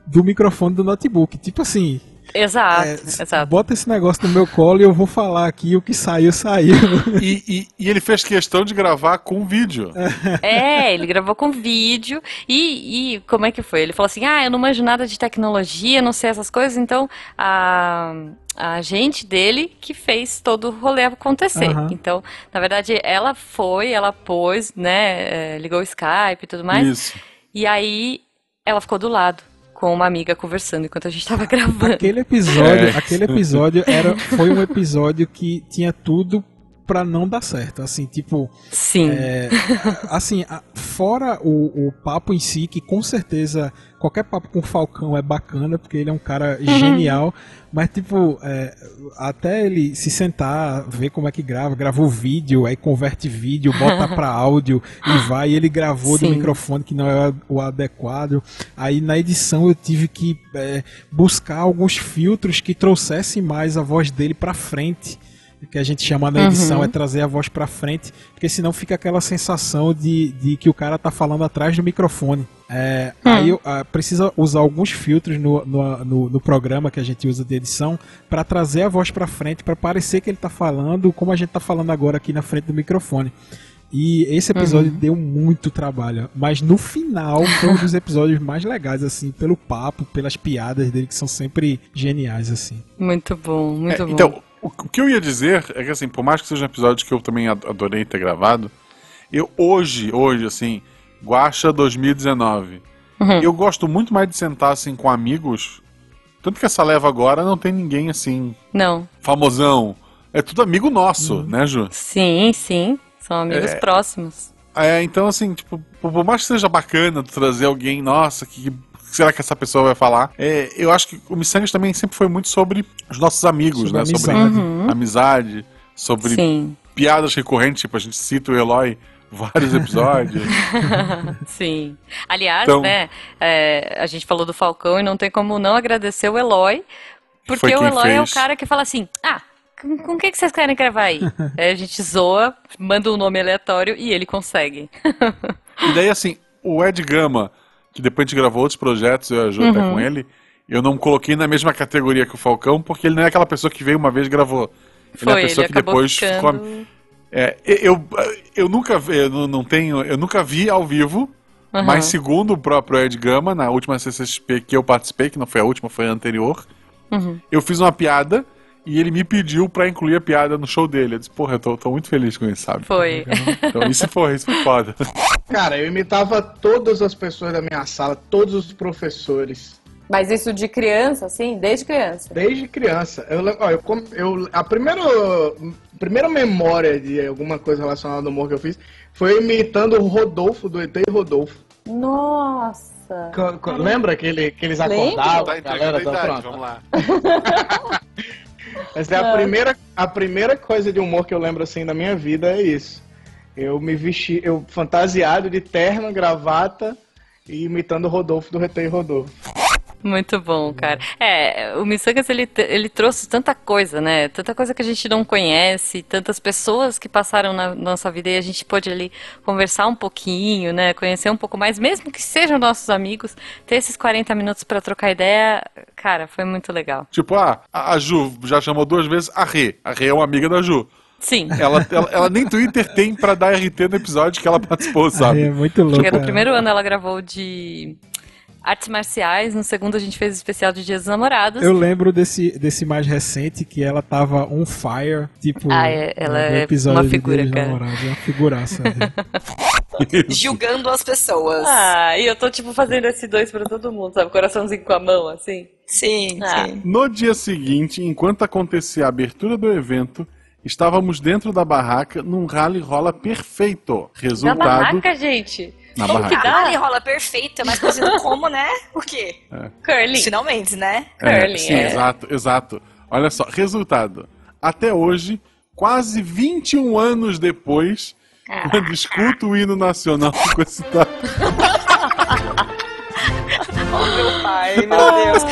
do microfone do notebook. Tipo assim, Exato, é, exato. bota esse negócio no meu colo e eu vou falar aqui o que saiu, saiu. E, e- e ele fez questão de gravar com vídeo. É, ele gravou com vídeo e, e como é que foi? Ele falou assim: ah, eu não manjo nada de tecnologia, não sei essas coisas, então a, a agente dele que fez todo o rolê acontecer. Aham. Então, na verdade, ela foi, ela pôs, né, é, ligou o Skype e tudo mais, Isso. e aí ela ficou do lado com uma amiga conversando enquanto a gente tava gravando. Aquele episódio, É. aquele episódio era, foi um episódio que tinha tudo pra não dar certo. Assim, tipo, Sim. é, assim, fora o, o papo em si, que com certeza qualquer papo com o Falcão é bacana, porque ele é um cara genial, mas tipo, é, até ele se sentar, ver como é que grava, gravou vídeo, aí converte vídeo, bota pra áudio e vai, e ele gravou do Sim. microfone que não é o adequado. Aí na edição eu tive que é, buscar alguns filtros que trouxessem mais a voz dele pra frente. Que a gente chama na edição uhum. é trazer a voz para frente, porque senão fica aquela sensação de, de que o cara tá falando atrás do microfone. É, hum. Aí uh, precisa usar alguns filtros no, no, no, no, programa que a gente usa de edição para trazer a voz para frente, para parecer que ele tá falando como a gente tá falando agora aqui na frente do microfone. E esse episódio uhum. deu muito trabalho, mas no final foi um dos episódios mais legais, assim, pelo papo, pelas piadas dele, que são sempre geniais, assim. Muito bom, muito é, bom. Então, o, que eu ia dizer é que, assim, por mais que seja um episódio que eu também adorei ter gravado, eu hoje, hoje, assim, Guacha 2019, uhum. eu gosto muito mais de sentar, assim, com amigos. Tanto que essa leva agora não tem ninguém, assim... Não. Famosão. É tudo amigo nosso, uhum. né, Ju? Sim, sim. São amigos é, próximos. É, então assim, tipo, por mais que seja bacana trazer alguém, nossa, que será que essa pessoa vai falar? É, eu acho que o Missangas também sempre foi muito sobre os nossos amigos, sobre né? Amizade. Sobre uhum. amizade, sobre Sim. piadas recorrentes, tipo, a gente cita o Eloy vários episódios. Sim. Aliás, então, né, é, a gente falou do Falcão e não tem como não agradecer o Eloy, porque o Eloy fez. é o cara que fala assim, ah, com, com o que, que vocês querem gravar aí? aí a gente zoa, manda um nome aleatório e ele consegue. e daí, assim, o Ed Gama, que depois a gente gravou outros projetos, eu ajudo uhum. até com ele, eu não coloquei na mesma categoria que o Falcão, porque ele não é aquela pessoa que veio uma vez e gravou. Ele Foi, é a pessoa que depois ficando... ficou. É, eu, eu nunca eu não tenho, eu nunca vi ao vivo, uhum. mas segundo o próprio Ed Gama, na última CCXP que eu participei, que não foi a última, foi a anterior, uhum. eu fiz uma piada e ele me pediu pra incluir a piada no show dele. Eu disse, porra, eu tô, tô muito feliz com isso, sabe? Foi. Então isso foi, isso foi foda. Cara, eu imitava todas as pessoas da minha sala, todos os professores. Mas isso de criança, assim? Desde criança? Desde criança. Eu, ó, eu, eu, a primeira, primeira memória de alguma coisa relacionada ao humor que eu fiz foi imitando o Rodolfo, do ET Rodolfo. Nossa! Lembra que, ele, que eles acordavam? Tá galera, tá pronto. Vamos lá. Essa é a, ah. primeira, a primeira coisa de humor que eu lembro assim da minha vida é isso. Eu me vesti, eu fantasiado de terno, gravata e imitando o Rodolfo do Retei Rodolfo. Muito bom, cara. É, o Missangas, ele, ele trouxe tanta coisa, né? Tanta coisa que a gente não conhece, tantas pessoas que passaram na nossa vida e a gente pôde ali conversar um pouquinho, né? Conhecer um pouco mais, mesmo que sejam nossos amigos, ter esses 40 minutos para trocar ideia, cara, foi muito legal. Tipo, ah, a Ju já chamou duas vezes a Rê. A Rê é uma amiga da Ju. Sim. Ela, ela, ela, nem Twitter tem pra dar RT no episódio que ela participou, sabe? É muito louco. Porque no primeiro ano ela gravou de artes marciais. No segundo a gente fez o especial de Dia dos Namorados. Eu lembro desse, desse mais recente que ela tava on fire, tipo, ah, é, ela é uma figura, de cara. Namorados. É uma figuraça. Né? Julgando as pessoas. Ah, e eu tô tipo fazendo esse dois pra todo mundo, sabe? Coraçãozinho com a mão, assim. Sim, ah. sim. No dia seguinte, enquanto acontecia a abertura do evento, Estávamos dentro da barraca num rally rola perfeito. Resultado. Na barraca, gente? Na como barraca. que dá? Rola perfeito, é mais conhecido como, né? O quê? É. Curling. Finalmente, né? É, Curling, sim, é. exato, exato. Olha só, resultado. Até hoje, quase 21 anos depois, quando escuto o hino nacional com esse oh, meu pai, meu Deus.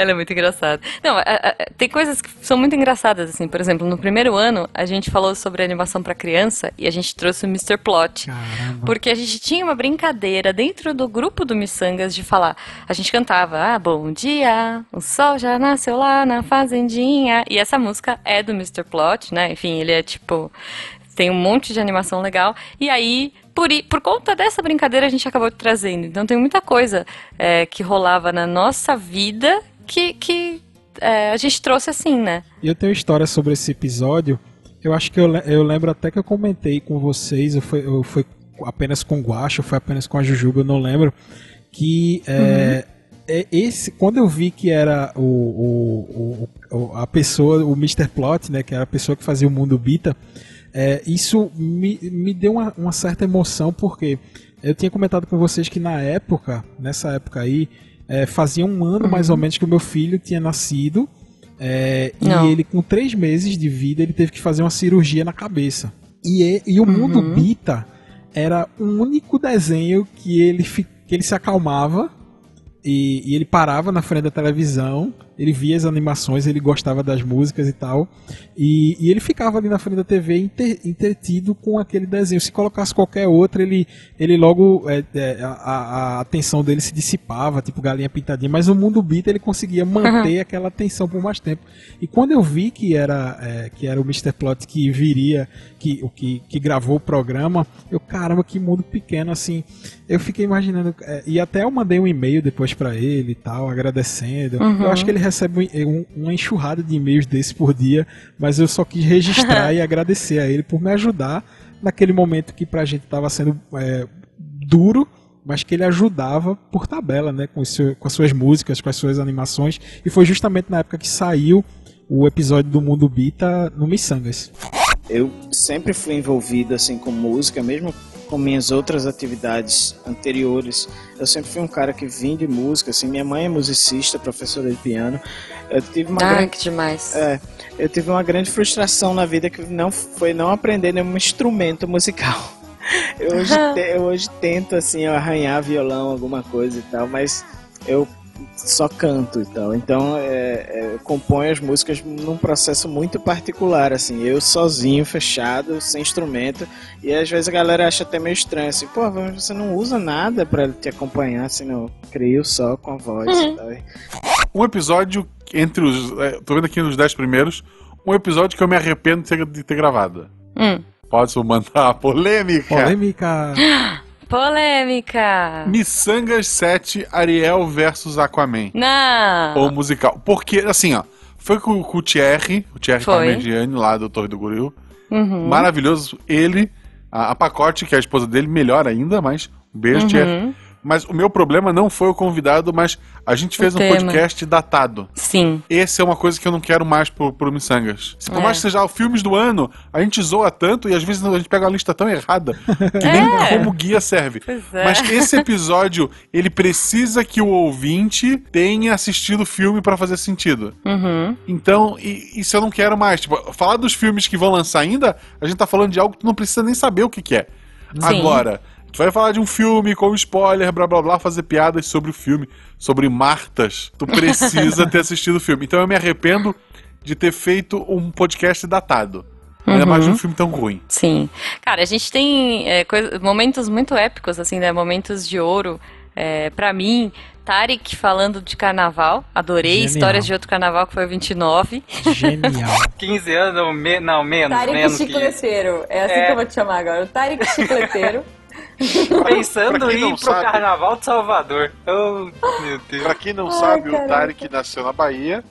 Ela é muito engraçada. Não, a, a, tem coisas que são muito engraçadas, assim. Por exemplo, no primeiro ano, a gente falou sobre animação para criança e a gente trouxe o Mr. Plot. Caramba. Porque a gente tinha uma brincadeira dentro do grupo do Missangas de falar. A gente cantava, ah, bom dia, o sol já nasceu lá na fazendinha. E essa música é do Mr. Plot, né? Enfim, ele é tipo. Tem um monte de animação legal. E aí, por, por conta dessa brincadeira, a gente acabou trazendo. Então tem muita coisa é, que rolava na nossa vida que, que é, a gente trouxe assim, né? E eu tenho história sobre esse episódio. Eu acho que eu, eu lembro até que eu comentei com vocês, eu fui, eu fui apenas com o Guacho, foi apenas com a Jujuba, eu não lembro. Que é, uhum. é, esse, quando eu vi que era o, o, o, a pessoa, o Mr. Plot, né, que era a pessoa que fazia o mundo Bita, é, isso me, me deu uma, uma certa emoção, porque eu tinha comentado com vocês que na época, nessa época aí, é, fazia um ano uhum. mais ou menos que o meu filho tinha nascido. É, e ele, com três meses de vida, ele teve que fazer uma cirurgia na cabeça. E, e o uhum. mundo Bita era o único desenho que ele, que ele se acalmava e, e, ele parava na frente da televisão ele via as animações, ele gostava das músicas e tal. E, e ele ficava ali na frente da TV inter, entretido com aquele desenho. Se colocasse qualquer outro, ele, ele logo. É, é, a, a, atenção dele se dissipava, tipo galinha pintadinha. Mas o mundo beat ele conseguia manter uhum. aquela atenção por mais tempo. E quando eu vi que era, é, que era o Mr. Plot que viria, que, o que, que gravou o programa, eu, caramba, que mundo pequeno assim. Eu fiquei imaginando. É, e até eu mandei um e-mail depois para ele e tal, agradecendo. Uhum. Eu acho que ele recebe um, uma enxurrada de e-mails desse por dia, mas eu só quis registrar e agradecer a ele por me ajudar naquele momento que pra gente tava sendo é, duro, mas que ele ajudava por tabela, né, com, seu, com as suas músicas, com as suas animações, e foi justamente na época que saiu o episódio do Mundo Bita no Missangas. Eu sempre fui envolvido assim com música, mesmo com minhas outras atividades anteriores. Eu sempre fui um cara que vim de música, assim, minha mãe é musicista, professora de piano. Eu tive uma ah, grande, que demais. É, eu tive uma grande frustração na vida que não foi não aprender nenhum instrumento musical. Eu hoje, eu hoje tento assim arranhar violão, alguma coisa e tal, mas eu só canto e tal. Então, é, é, compõe as músicas num processo muito particular, assim, eu sozinho, fechado, sem instrumento. E às vezes a galera acha até meio estranho, assim, pô, você não usa nada para te acompanhar, assim, não. Crio só com a voz uhum. e tal. Um episódio entre os. É, tô vendo aqui nos dez primeiros, um episódio que eu me arrependo de ter, de ter gravado. Hum. Pode mandar a polêmica. Polêmica. Polêmica! Missangas 7, Ariel versus Aquaman. Não! Ou musical. Porque, assim, ó, foi com, com o Thierry, o Thierry Parmigiani, lá do Torre do Goril. Uhum. Maravilhoso. Ele, a, a, Pacote, que é a esposa dele, melhor ainda, mas um beijo, uhum. Thierry. Mas o meu problema não foi o convidado, mas a gente fez o um tema. podcast datado. Sim. Esse é uma coisa que eu não quero mais pro, pro Missangas. Se por é. mais que seja os filmes do ano, a gente zoa tanto e às vezes a gente pega uma lista tão errada que é. nem como guia serve. É. Mas esse episódio, ele precisa que o ouvinte tenha assistido o filme para fazer sentido. Uhum. Então, e, isso eu não quero mais. Tipo, falar dos filmes que vão lançar ainda, a gente tá falando de algo que tu não precisa nem saber o que, que é. Sim. Agora, Tu vai falar de um filme com spoiler, blá blá blá, fazer piadas sobre o filme, sobre Martas. Tu precisa ter assistido o filme. Então eu me arrependo de ter feito um podcast datado. Ainda uhum. mais de um filme tão ruim. Sim. Cara, a gente tem é, coisa, momentos muito épicos, assim, né? Momentos de ouro. É, para mim, Tarek falando de carnaval. Adorei. Genial. Histórias de outro carnaval, que foi o 29. Genial. 15 anos, me, não, menos. Tarek menos Chicleteiro. É assim é. que eu vou te chamar agora. O Tarek Chicleteiro. Pensando em ir pro sabe, Carnaval de Salvador. Oh, meu Deus. Pra quem não Ai, sabe, o Tarek nasceu na Bahia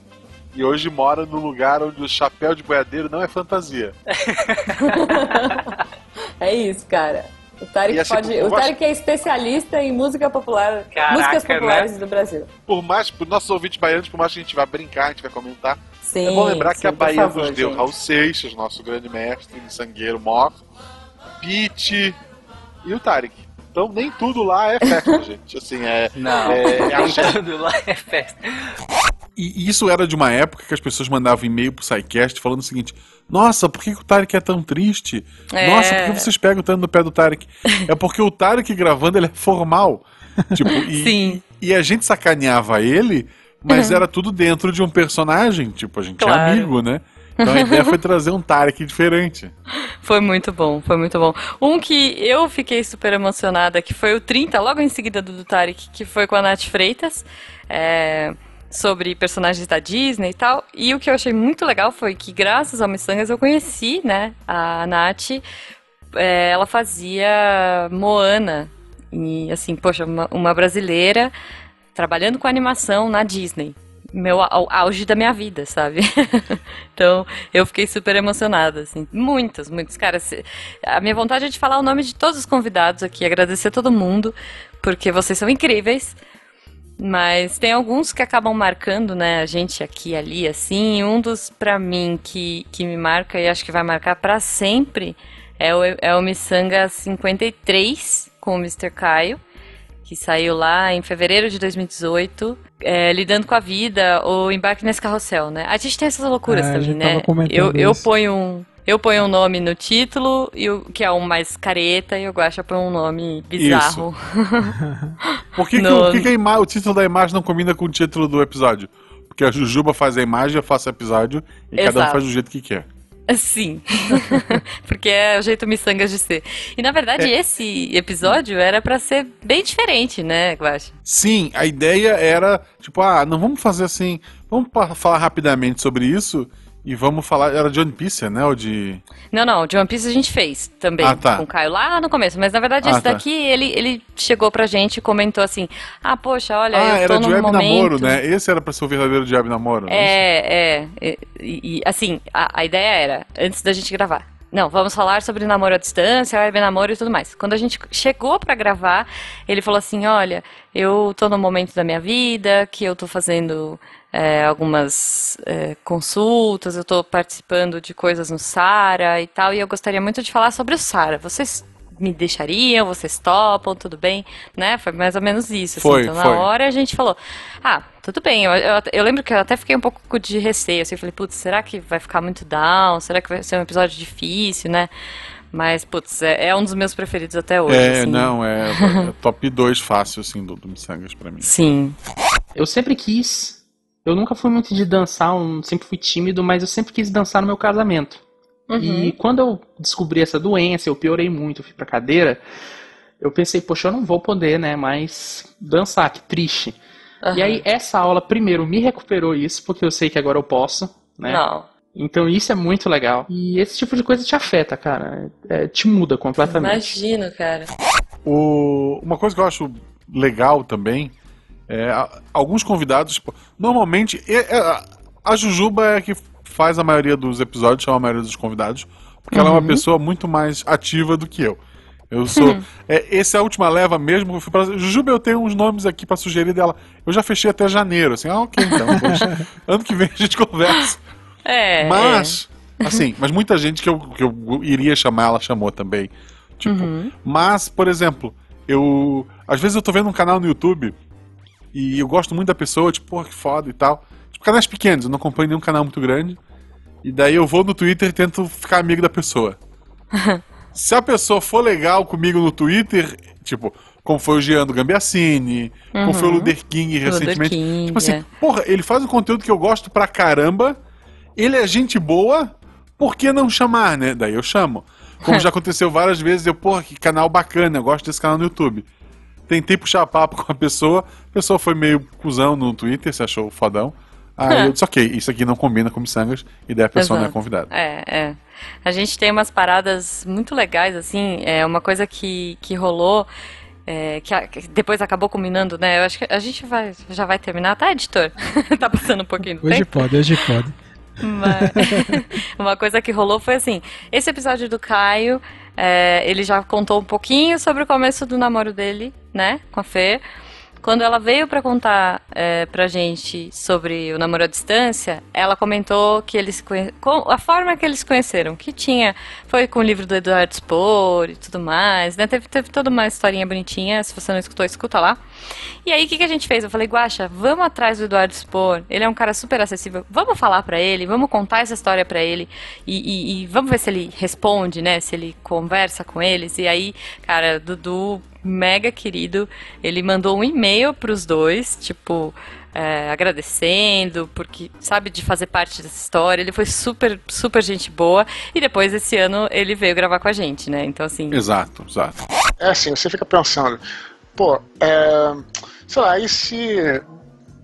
e hoje mora no lugar onde o chapéu de boiadeiro não é fantasia. é isso, cara. O Tarek, assim, pode, o Tarek é especialista em música popular, Caraca, músicas né? populares né? do Brasil. Por mais, por nossos ouvintes baianos, por mais que a gente vá brincar, a gente vai comentar, sim, é bom lembrar sim, que a Bahia favor, nos deu gente. Raul Seixas, nosso grande mestre, sangueiro, mor, Pete, e o Tarek. Então nem tudo lá é festa, gente. Assim, é. Não, é, é tudo lá é festa. E isso era de uma época que as pessoas mandavam e-mail pro SciCast falando o seguinte: Nossa, por que, que o Tarek é tão triste? É. Nossa, por que vocês pegam tanto no pé do Tarek? é porque o Tarek gravando ele é formal. tipo, e, Sim. e a gente sacaneava ele, mas uhum. era tudo dentro de um personagem. Tipo, a gente claro. é amigo, né? Então a ideia foi trazer um Tarek diferente. Foi muito bom, foi muito bom. Um que eu fiquei super emocionada, que foi o 30, logo em seguida do, do Tarek, que foi com a Nath Freitas. É, sobre personagens da Disney e tal. E o que eu achei muito legal foi que, graças ao Missangas, eu conheci, né, a Nath. É, ela fazia Moana. E, assim, poxa, uma, uma brasileira trabalhando com animação na Disney meu auge da minha vida, sabe? então, eu fiquei super emocionada, assim. Muitos, muitos. Cara, a minha vontade é de falar o nome de todos os convidados aqui, agradecer todo mundo, porque vocês são incríveis. Mas tem alguns que acabam marcando, né, a gente aqui ali, assim. Um dos, pra mim, que, que me marca e acho que vai marcar para sempre é o, é o Missanga 53 com o Mr. Caio que saiu lá em fevereiro de 2018, é, lidando com a vida ou embarque nesse carrossel, né? A gente tem essas loucuras é, também, né? Eu, eu ponho um, eu ponho um nome no título, e o, que é o mais careta, e o Guaxa põe um nome bizarro. Por que, que, o, que, que o título da imagem não combina com o título do episódio? Porque a Jujuba faz a imagem, eu faço o episódio e Exato. cada um faz do jeito que quer. Sim. Porque é o jeito miçangas de ser. E na verdade, é. esse episódio era para ser bem diferente, né, Guache? Sim, a ideia era, tipo, ah, não vamos fazer assim. Vamos falar rapidamente sobre isso e vamos falar, era de One Piece, né? Ou de. Não, não, de One Piece a gente fez também ah, tá. com o Caio lá no começo. Mas na verdade, ah, esse tá. daqui, ele, ele chegou pra gente e comentou assim: Ah, poxa, olha, ah, eu tô era de Web momento... Namoro, né? Esse era pra ser o verdadeiro de Web Namoro. É, é. é e, e, assim, a, a ideia era, antes da gente gravar. Não, vamos falar sobre namoro à distância, web namoro e tudo mais. Quando a gente chegou para gravar, ele falou assim: Olha, eu tô no momento da minha vida que eu tô fazendo é, algumas é, consultas, eu estou participando de coisas no Sara e tal, e eu gostaria muito de falar sobre o Sara. Vocês me deixariam, vocês topam, tudo bem, né? Foi mais ou menos isso. Assim. Foi, então, foi. na hora a gente falou, ah, tudo bem. Eu, eu, eu, lembro que eu até fiquei um pouco de receio, assim, falei, putz, será que vai ficar muito down? Será que vai ser um episódio difícil, né? Mas, putz, é, é um dos meus preferidos até hoje. É, assim. não, é, é top 2 fácil, assim, do, do Missangas pra mim. Sim. Eu sempre quis eu nunca fui muito de dançar, um, sempre fui tímido, mas eu sempre quis dançar no meu casamento. Uhum. E quando eu descobri essa doença, eu piorei muito, eu fui pra cadeira, eu pensei, poxa, eu não vou poder, né, mais dançar, que triste. Uhum. E aí, essa aula, primeiro, me recuperou isso, porque eu sei que agora eu posso, né? Não. Então isso é muito legal. E esse tipo de coisa te afeta, cara. É, te muda completamente. Imagino, cara. O... Uma coisa que eu acho legal também é, alguns convidados, tipo, normalmente é, é, a Jujuba é a que faz a maioria dos episódios, chama a maioria dos convidados, porque uhum. ela é uma uhum. pessoa muito mais ativa do que eu. Eu sou. Uhum. É, essa é a última leva mesmo. Eu fui pra, Jujuba, eu tenho uns nomes aqui para sugerir dela. Eu já fechei até janeiro, assim, ah, ok, então. ano que vem a gente conversa. É. Mas, é. assim, mas muita gente que eu, que eu iria chamar, ela chamou também. Tipo, uhum. mas, por exemplo, eu. Às vezes eu tô vendo um canal no YouTube e eu gosto muito da pessoa, tipo, porra, que foda e tal. Tipo, canais pequenos, eu não acompanho nenhum canal muito grande. E daí eu vou no Twitter e tento ficar amigo da pessoa. Se a pessoa for legal comigo no Twitter, tipo, como foi o Jean do Gambiassini, uhum. como foi o Luder King recentemente. King, tipo assim, é. porra, ele faz um conteúdo que eu gosto pra caramba, ele é gente boa, por que não chamar, né? Daí eu chamo. Como já aconteceu várias vezes, eu, porra, que canal bacana, eu gosto desse canal no YouTube tentei puxar papo com a pessoa, a pessoa foi meio cuzão no Twitter, se achou fodão. Aí eu disse, ok, isso aqui não combina com miçangas, e daí a pessoa Exato. não é convidada. É, é. A gente tem umas paradas muito legais, assim, é uma coisa que, que rolou, é, que, a, que, depois acabou combinando, né? Eu acho que a gente vai, já vai terminar, tá, editor? tá passando um pouquinho do hoje tempo? Hoje pode, hoje pode. Mas, uma coisa que rolou foi assim, esse episódio do Caio é, ele já contou um pouquinho sobre o começo do namoro dele, né, com a Fê. Quando ela veio para contar é, pra gente sobre o namoro à distância, ela comentou que eles conhe... a forma que eles conheceram, que tinha foi com o livro do Eduardo Spor e tudo mais, né? Teve, teve toda uma historinha bonitinha, se você não escutou, escuta lá. E aí o que, que a gente fez? Eu falei, Guaxa, vamos atrás do Eduardo Spor, ele é um cara super acessível, vamos falar para ele, vamos contar essa história para ele e, e, e vamos ver se ele responde, né? Se ele conversa com eles. E aí, cara, Dudu mega querido. Ele mandou um e-mail para os dois, tipo, é, agradecendo, porque sabe de fazer parte dessa história. Ele foi super, super gente boa. E depois esse ano ele veio gravar com a gente, né? Então, assim. Exato, exato. É assim, você fica pensando, pô, é, sei lá, e se.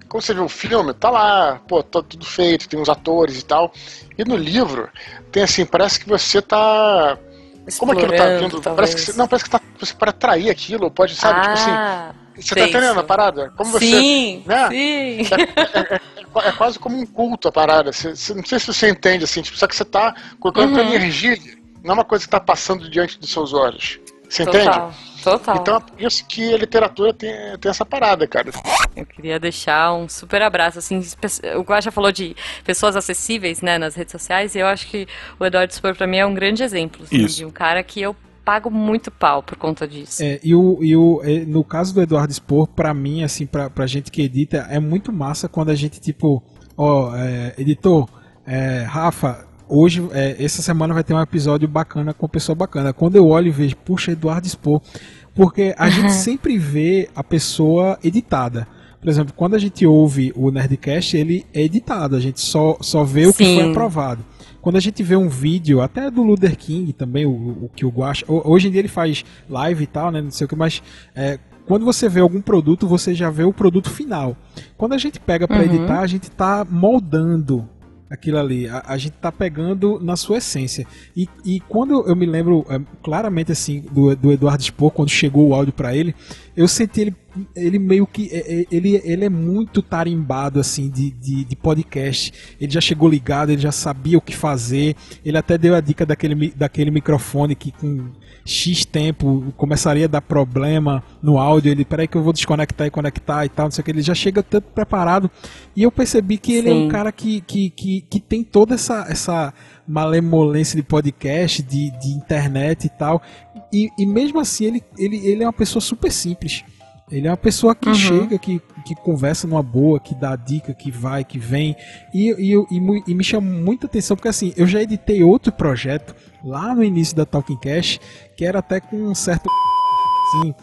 Como você viu o filme, tá lá, pô, tá tudo feito, tem os atores e tal. E no livro, tem assim, parece que você tá como aquilo tá vindo? Parece que, você, não, parece que tá, para atrair aquilo, pode, sabe? Ah, tipo assim. Ah, você tá entendendo a parada? Como você. Sim, né? sim. É, é, é, é, quase como um culto a parada. Você, você, não sei se você entende, assim, tipo, só que você tá colocando uhum. energia. Não é uma coisa que tá passando diante dos seus olhos. Você Total. entende? Total. Então é por isso que a literatura tem, tem essa parada, cara. Eu queria deixar um super abraço, assim, o Guaxa falou de pessoas acessíveis, né, nas redes sociais, e eu acho que o Eduardo Spor pra mim é um grande exemplo, assim, de um cara que eu pago muito pau por conta disso. É, e o, e o, no caso do Eduardo Spor, pra mim, assim, pra, pra gente que edita, é muito massa quando a gente, tipo, ó, é, editor, é, Rafa, hoje, é, essa semana vai ter um episódio bacana com pessoa bacana. Quando eu olho e vejo, puxa, Eduardo Spor, porque a uhum. gente sempre vê a pessoa editada. por exemplo, quando a gente ouve o Nerdcast, ele é editado, a gente só, só vê o Sim. que foi aprovado. Quando a gente vê um vídeo, até do Luther King também, o, o que o Guacha. Hoje em dia ele faz live e tal, né? Não sei o que, mas é, quando você vê algum produto, você já vê o produto final. Quando a gente pega para uhum. editar, a gente está moldando aquilo ali. A, a gente tá pegando na sua essência. E, e quando eu me lembro é, claramente assim do, do Eduardo Spor, quando chegou o áudio para ele, eu senti ele, ele meio que. É, é, ele, ele é muito tarimbado assim de, de, de, podcast. Ele já chegou ligado, ele já sabia o que fazer. Ele até deu a dica daquele, daquele microfone que com X tempo começaria a dar problema no áudio. Ele, peraí que eu vou desconectar e conectar e tal, não sei o que. Ele já chega tanto preparado. E eu percebi que ele Sim. é um cara que, que, que, que tem toda essa, essa malemolência de podcast, de, de internet e tal. E, e mesmo assim, ele, ele, ele é uma pessoa super simples. Ele é uma pessoa que uhum. chega, que, que conversa numa boa, que dá dica, que vai, que vem. E, e, e, e, me chama muita atenção, porque assim, eu já editei outro projeto lá no início da Talking Cash, que era até com um certo. Assim,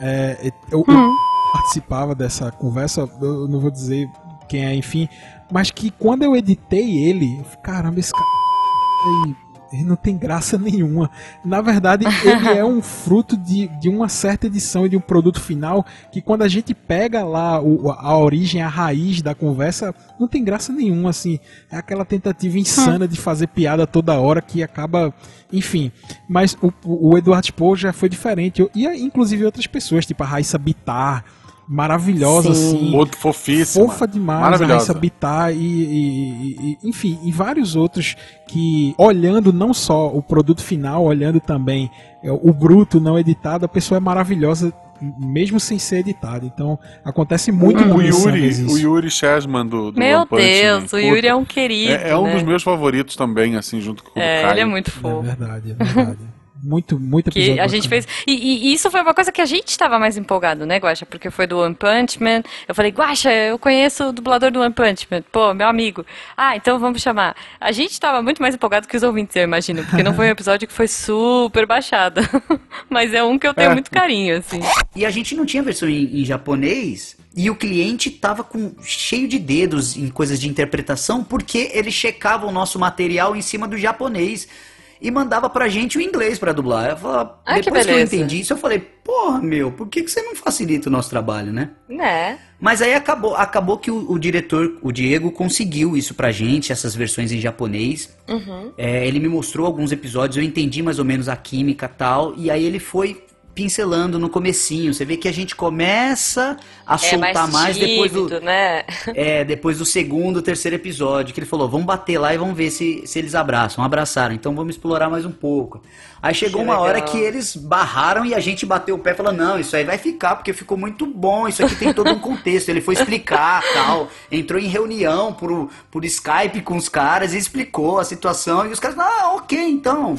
é, eu, uhum. eu, participava dessa conversa, eu não vou dizer quem é, enfim, mas que quando eu editei ele, eu falei, caramba, esse cara ele não tem graça nenhuma. Na verdade, ele é um fruto de, de uma certa edição e de um produto final que quando a gente pega lá o, a origem, a raiz da conversa, não tem graça nenhuma, assim. É aquela tentativa insana de fazer piada toda hora que acaba... Enfim, mas o, o Eduardo Spoh já foi diferente. E inclusive outras pessoas, tipo a Raíssa Bitar, maravilhosa, Sim. assim. Muito fofíssima. Fofa demais a Raíssa Bittar e, e, e, enfim, e vários outros que, olhando não só o produto final, olhando também é, o bruto não editado, a pessoa é maravilhosa mesmo sem ser editado. Então, acontece muito o Yuri, o Yuri Shazman do, do Meu Deus, o Yuri é um querido. É, é um né? dos meus favoritos também, assim, junto com é, o Caio. ele é muito fofo. É verdade, é verdade. Muito, muito episódio. Que a gente fez. E, e, isso foi uma coisa que a gente estava mais empolgado, né, Guaxa? Porque foi do One Punch Man. Eu falei, Guaxa, eu conheço o dublador do One Punch Man. Pô, meu amigo. Ah, então vamos chamar. A gente estava muito mais empolgado que os ouvintes, eu imagino. Porque não foi um episódio que foi super baixado. Mas é um que eu tenho é. muito carinho, assim. E a gente não tinha versão em, em japonês. E o cliente tava com cheio de dedos em coisas de interpretação porque ele checava o nosso material em cima do japonês e mandava pra gente o inglês para dublar. Eu falava, Ai, depois que, que, eu entendi isso, eu falei, porra, meu, por que, que você não facilita o nosso trabalho, né? Né? Mas aí acabou, acabou que o, o diretor, o Diego, conseguiu isso pra gente, essas versões em japonês. Uhum. É, ele me mostrou alguns episódios, eu entendi mais ou menos a química tal, e aí ele foi pincelando no comecinho. Você vê que a gente começa a é soltar mais, mais tímido, depois do né? é depois do segundo, terceiro episódio que ele falou, vamos bater lá e vamos ver se, se eles abraçam. Abraçaram, então vamos explorar mais um pouco. Aí chegou que uma legal. hora que eles barraram e a gente bateu o pé e falou, não, isso aí vai ficar porque ficou muito bom. Isso aqui tem todo um contexto. Ele foi explicar tal, entrou em reunião por por Skype com os caras e explicou a situação e os caras, ah, ok, então.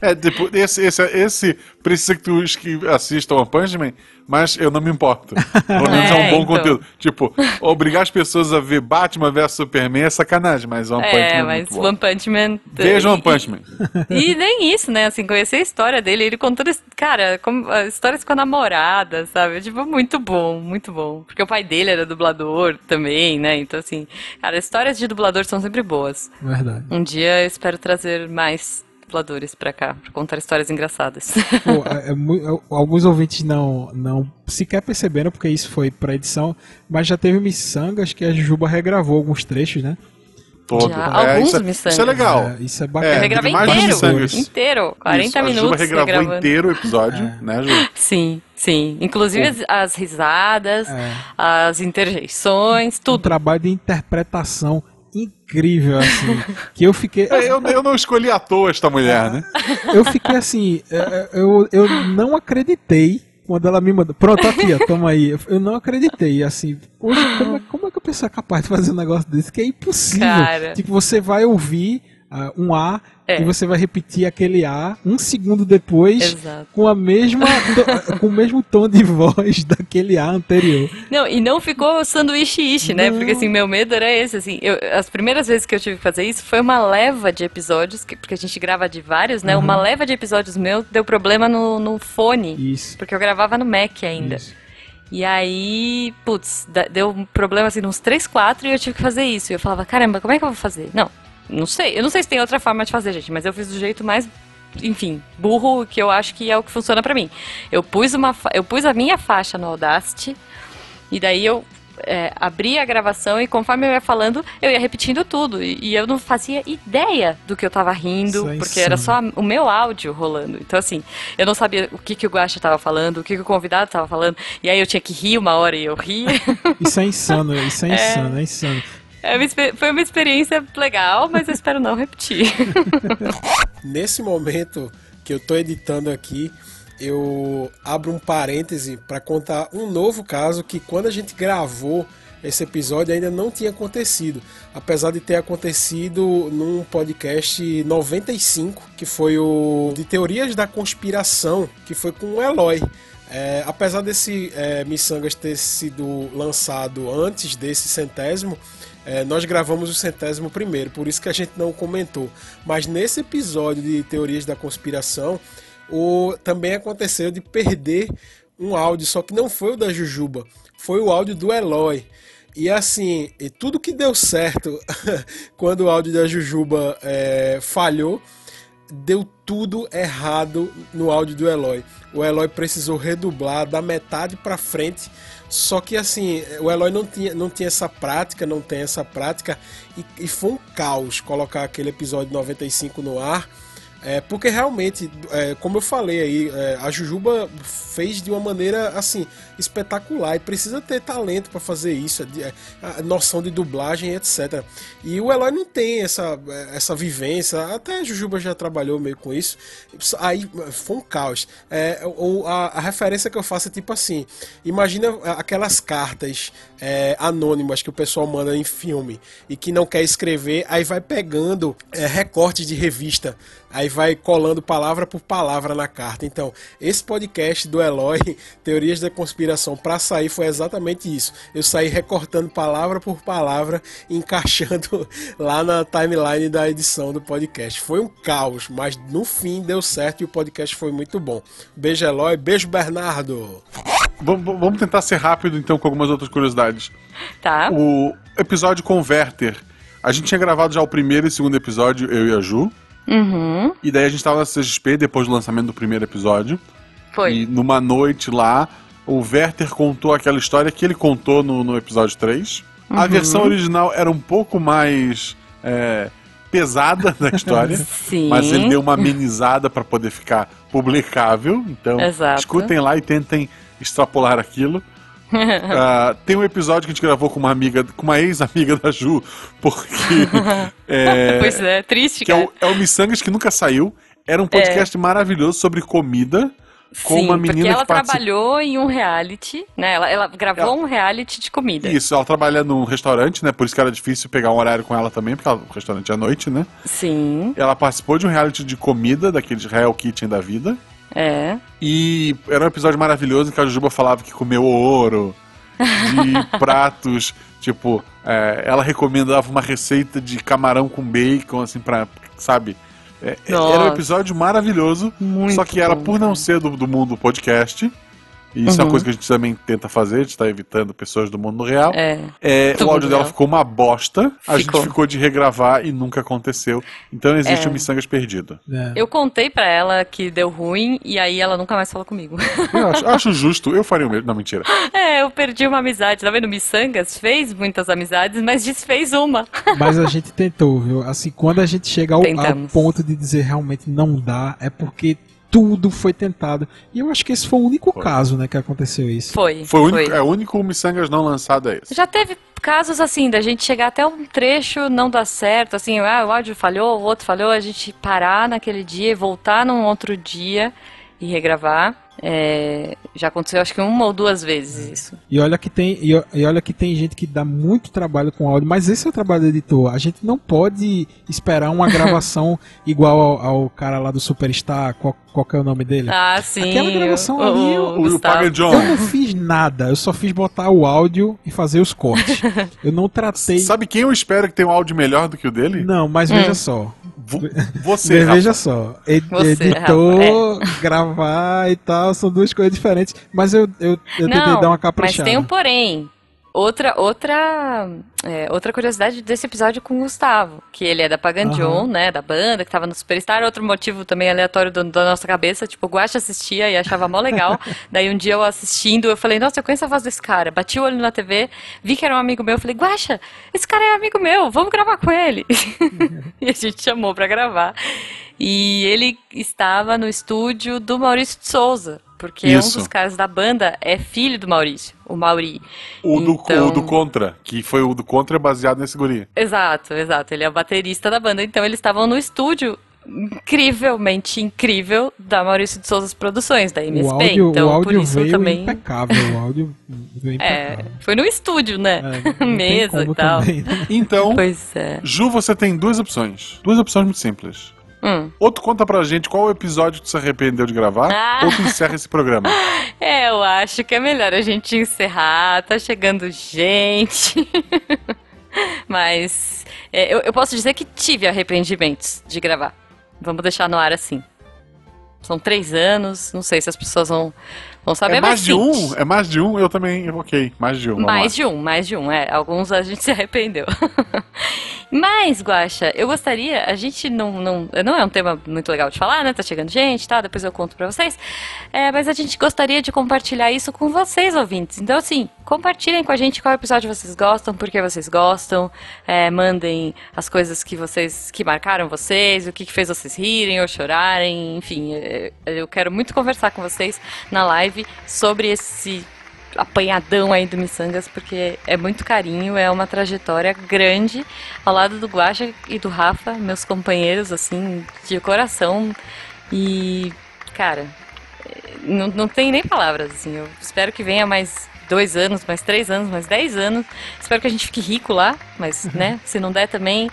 É, tipo, esse, esse, esse precisa que tu assistam a Punch Man, mas eu não me importo. Pelo menos é, é um bom então. conteúdo. Tipo, obrigar as pessoas a ver Batman vs Superman é sacanagem, mas One é, Punch Man. É, mas é One Punch Man. Veja One Punch Man. E, e, nem isso, né? Assim, conhecer a história dele, ele contando, cara, como, histórias com a namorada, sabe? Tipo, muito bom, muito bom. Porque o pai dele era dublador também, né? Então, assim, cara, histórias de dublador são sempre boas. Verdade. Um dia eu espero trazer mais dubladores pra cá, pra contar histórias engraçadas. Pô, é, é, é, alguns ouvintes não, não sequer perceberam, porque isso foi pra edição, mas já teve miçangas que a Juba regravou alguns trechos, né? Todo. Já, é, alguns isso, miçangas. Isso é legal. É, isso é bacana. eu regravei inteiro, inteiro, 40 isso, minutos. A Juba regravou regravando. inteiro o episódio, é. né, Ju? Sim, sim. Inclusive as, as, risadas, é. as interjeições, tudo. Um trabalho de interpretação incrível, assim. que eu fiquei. É, eu, eu não escolhi à toa esta mulher, né? Eu fiquei assim, é, é, eu, eu não acreditei quando ela me mandou. Pronto, aqui, ó, toma aí. Eu não acreditei, assim. Poxa, como é, como é que a pessoa é capaz de fazer um negócio desse? Que é impossível. Cara. Tipo, você vai ouvir uh, um A é. E você vai repetir aquele A um segundo depois Exato. com a mesma com o mesmo tom de voz daquele A anterior. Não, e não ficou sanduíche ishi, né? Porque assim, meu medo era esse, assim, eu, as primeiras vezes que eu tive que fazer isso foi uma leva de episódios, que, porque a gente grava de vários, né? Uhum. Uma leva de episódios meu deu problema no, no fone. Isso. Porque eu gravava no Mac ainda. Isso. E aí, putz, deu um problema assim uns 3, 4 e eu tive que fazer isso. E eu falava, caramba, como é que eu vou fazer? Não, não sei. Eu não sei se tem outra forma de fazer, gente, mas eu fiz do jeito mais enfim, burro que eu acho que é o que funciona para mim. Eu pus uma eu pus a minha faixa no Audacity e daí eu é, abria a gravação e conforme eu ia falando, eu ia repetindo tudo. E, e eu não fazia ideia do que eu tava rindo, é porque era só o meu áudio rolando. Então, assim, eu não sabia o que, que o Guacha tava falando, o que, que o convidado tava falando. E aí eu tinha que rir uma hora e eu ria. Isso é insano, isso é, é. insano, é, é insano. É uma, foi uma experiência legal, mas eu espero não repetir. Nesse momento que eu tô editando aqui, eu abro um parêntese para contar um novo caso que quando a gente gravou esse episódio ainda não tinha acontecido, apesar de ter acontecido num podcast 95, que foi o de teorias da conspiração, que foi com o Eloy. É, apesar desse é, Missangas ter sido lançado antes desse centésimo, é, nós gravamos o centésimo primeiro, por isso que a gente não comentou. Mas nesse episódio de teorias da conspiração, o, também aconteceu de perder um áudio, só que não foi o da Jujuba, foi o áudio do Eloy. E assim, e tudo que deu certo quando o áudio da Jujuba é, falhou, deu tudo errado no áudio do Eloy. O Eloy precisou redublar da metade para frente. Só que assim, o Eloy não tinha, não tinha essa prática, não tem essa prática, e, e foi um caos colocar aquele episódio 95 no ar é, porque realmente, é, como eu falei aí, é, a Jujuba fez de uma maneira assim espetacular e precisa ter talento para fazer isso, é, a noção de dublagem, etc. E o Eloy não tem essa, é, essa vivência, até a Jujuba já trabalhou meio com isso. Aí foi um caos. É, ou a, a, referência que eu faço é tipo assim: imagina aquelas cartas anônimas que o pessoal manda em filme e que não quer escrever, aí vai pegando recortes de revista aí vai colando palavra por palavra na carta. Então, esse podcast do Eloy, Teorias da Conspiração, para sair foi exatamente isso. Eu saí recortando palavra por palavra, encaixando lá na timeline da edição do podcast. Foi um caos, mas no fim deu certo e o podcast foi muito bom. Beijo, Eloy. Beijo, Bernardo. Vamos tentar ser rápido, então, com algumas outras curiosidades. Tá. O episódio Converter. A gente tinha gravado já o primeiro e segundo episódio, eu e a Ju. Uhum. E daí a gente tava na CXP depois do lançamento do primeiro episódio. Foi. E numa noite lá, o Werther contou aquela história que ele contou no, no episódio 3. Uhum. A versão original era um pouco mais é, pesada da história. Sim. Mas ele deu uma amenizada para poder ficar publicável. Então, Exato. escutem lá e tentem extrapolar aquilo. uh, tem um episódio que a gente gravou com uma amiga, com uma ex-amiga da Ju, porque. é, pois é, triste, que cara. É o, é o Missangas que nunca saiu. Era um podcast é. maravilhoso sobre comida. Com Sim, uma menina porque ela que participa... trabalhou em um reality, né? Ela, ela gravou ela... um reality de comida. Isso, ela trabalha num restaurante, né? Por isso que era difícil pegar um horário com ela também, porque ela, o restaurante é à noite, né? Sim. Ela participou de um reality de comida, daqueles Real Kitchen da vida. É. E era um episódio maravilhoso em que a Juba falava que comeu ouro, de pratos, tipo, é, ela recomendava uma receita de camarão com bacon, assim, pra, sabe? É, era um episódio maravilhoso, Muito só que era por não ser do, do mundo podcast. E isso uhum. é uma uhum. coisa que a gente também tenta fazer, a gente tá evitando pessoas do mundo real. É. é o áudio dela ficou uma bosta, a ficou. gente ficou de regravar e nunca aconteceu. Então existe é. um Missangas perdido. É. Eu contei pra ela que deu ruim e aí ela nunca mais falou comigo. Eu acho, acho justo, eu faria o mesmo. Não, mentira. É, eu perdi uma amizade. Tá vendo? Missangas fez muitas amizades, mas desfez uma. Mas a gente tentou, viu? Assim, quando a gente chega ao, ao ponto de dizer realmente não dá, é porque tudo foi tentado. E eu acho que esse foi o único foi. caso, né, que aconteceu isso. Foi. Foi o único, foi. É o único Missangas não lançado é esse. Já teve casos assim, da gente chegar até um trecho, não dar certo, assim, ah, o áudio falhou, o outro falhou, a gente parar naquele dia e voltar num outro dia e regravar. É, já aconteceu acho que uma ou duas vezes isso. E olha que tem e, e, olha que tem gente que dá muito trabalho com áudio, mas esse é o trabalho do editor. A gente não pode esperar uma gravação igual ao, ao, cara lá do Superstar, qual, qual é o nome dele? Ah, sim. Aquela gravação o, ali, o, eu, o, o John. eu não fiz nada, eu só fiz botar o áudio e fazer os cortes. Eu não tratei. Sabe quem eu espero que tenha um áudio melhor do que o dele? Não, mas hum. veja só. Você, Veja só, ed você, editor, é. gravar e tal, são duas coisas diferentes. Mas eu, eu, eu Não, tentei dar uma caprichada. Mas tem um porém. Outra, outra, é, outra curiosidade desse episódio com o Gustavo, que ele é da Paganjon, uhum. né, da banda, que tava no Superstar. Outro motivo também aleatório do, da nossa cabeça, tipo, o Guacha assistia e achava mó legal. Daí um dia eu assistindo, eu falei, nossa, eu conheço a voz desse cara. Bati o olho na TV, vi que era um amigo meu, eu falei, Guacha, esse cara é amigo meu, vamos gravar com ele. e a gente chamou pra gravar. E ele estava no estúdio do Maurício de Souza, porque Isso. um dos caras da banda é filho do Maurício, o Mauri. O, então... do, o do Contra, que foi o do Contra baseado nesse guri. Exato, exato. Ele é o baterista da banda. Então eles estavam no estúdio incrivelmente incrível da Maurício de Souza Produções, da MSP. O áudio, então, o áudio por isso veio também. Impecável, o áudio veio é, impecável. É, foi no estúdio, né? É, Mesa e tal. Também, né? Então, pois é. Ju, você tem duas opções. Duas opções muito simples. Hum. Ou tu conta pra gente qual episódio tu se arrependeu de gravar, ah. ou tu encerra esse programa. É, eu acho que é melhor a gente encerrar. Tá chegando gente. Mas é, eu, eu posso dizer que tive arrependimentos de gravar. Vamos deixar no ar assim. São três anos, não sei se as pessoas vão, vão saber. É mais de um? É mais de um? Eu também ok, mais de um. Mais de um, mais de um, é. Alguns a gente se arrependeu. Mas, Guaxa, eu gostaria, a gente não, não. Não é um tema muito legal de falar, né? Tá chegando gente, tá? Depois eu conto pra vocês. É, mas a gente gostaria de compartilhar isso com vocês, ouvintes. Então, assim, compartilhem com a gente qual episódio vocês gostam, por que vocês gostam. É, mandem as coisas que vocês. que marcaram vocês, o que, que fez vocês rirem ou chorarem. Enfim, é, eu quero muito conversar com vocês na live sobre esse apanhadão aí do Missangas, porque é muito carinho, é uma trajetória grande ao lado do Guacha e do Rafa, meus companheiros, assim, de coração. E, cara, não, não tem nem palavras, assim. Eu espero que venha mais dois anos, mais três anos, mais dez anos. Espero que a gente fique rico lá, mas, né, se não der também,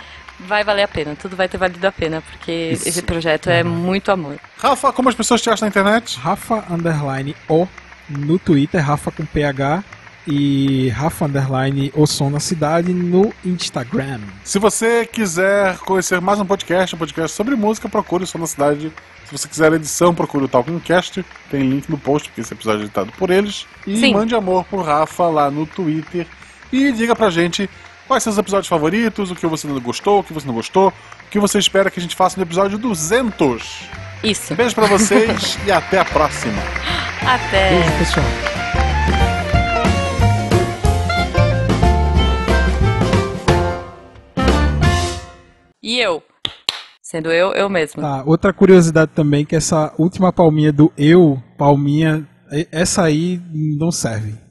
vai valer a pena. Tudo vai ter valido a pena, porque Isso. esse projeto é muito amor. Rafa, como as pessoas te acham na internet? Rafa Underline O no Twitter, Rafa com PH e Rafa Underline O Som na Cidade no Instagram. Se você quiser conhecer mais um podcast, um podcast sobre música, procure o Som na Cidade. Se você quiser edição, procure o Talkingcast. Tem link no post, porque esse episódio é editado por eles. E Sim. mande amor pro Rafa lá no Twitter. E diga pra gente quais são os episódios favoritos, o que você não gostou, o que você não gostou, o que você espera que a gente faça no episódio 200. Isso. Um beijo pra vocês e até a próxima. Até. Beijo, pessoal. E eu? Sendo eu, eu mesmo. Tá, outra curiosidade também que essa última palminha do eu, palminha, essa aí não serve.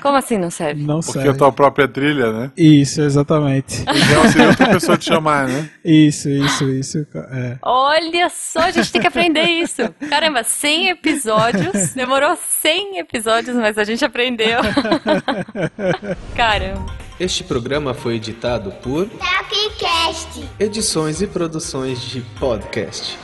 Como assim não serve? Não Porque serve. Porque a tua própria trilha, né? Isso, exatamente. Ideal seria outra pessoa te chamar, né? Isso, isso, isso. É. Olha só, a gente tem que aprender isso. Caramba, 100 episódios. Demorou 100 episódios, mas a gente aprendeu. Caramba. Este programa foi editado por Tapcast. Edições e produções de podcast.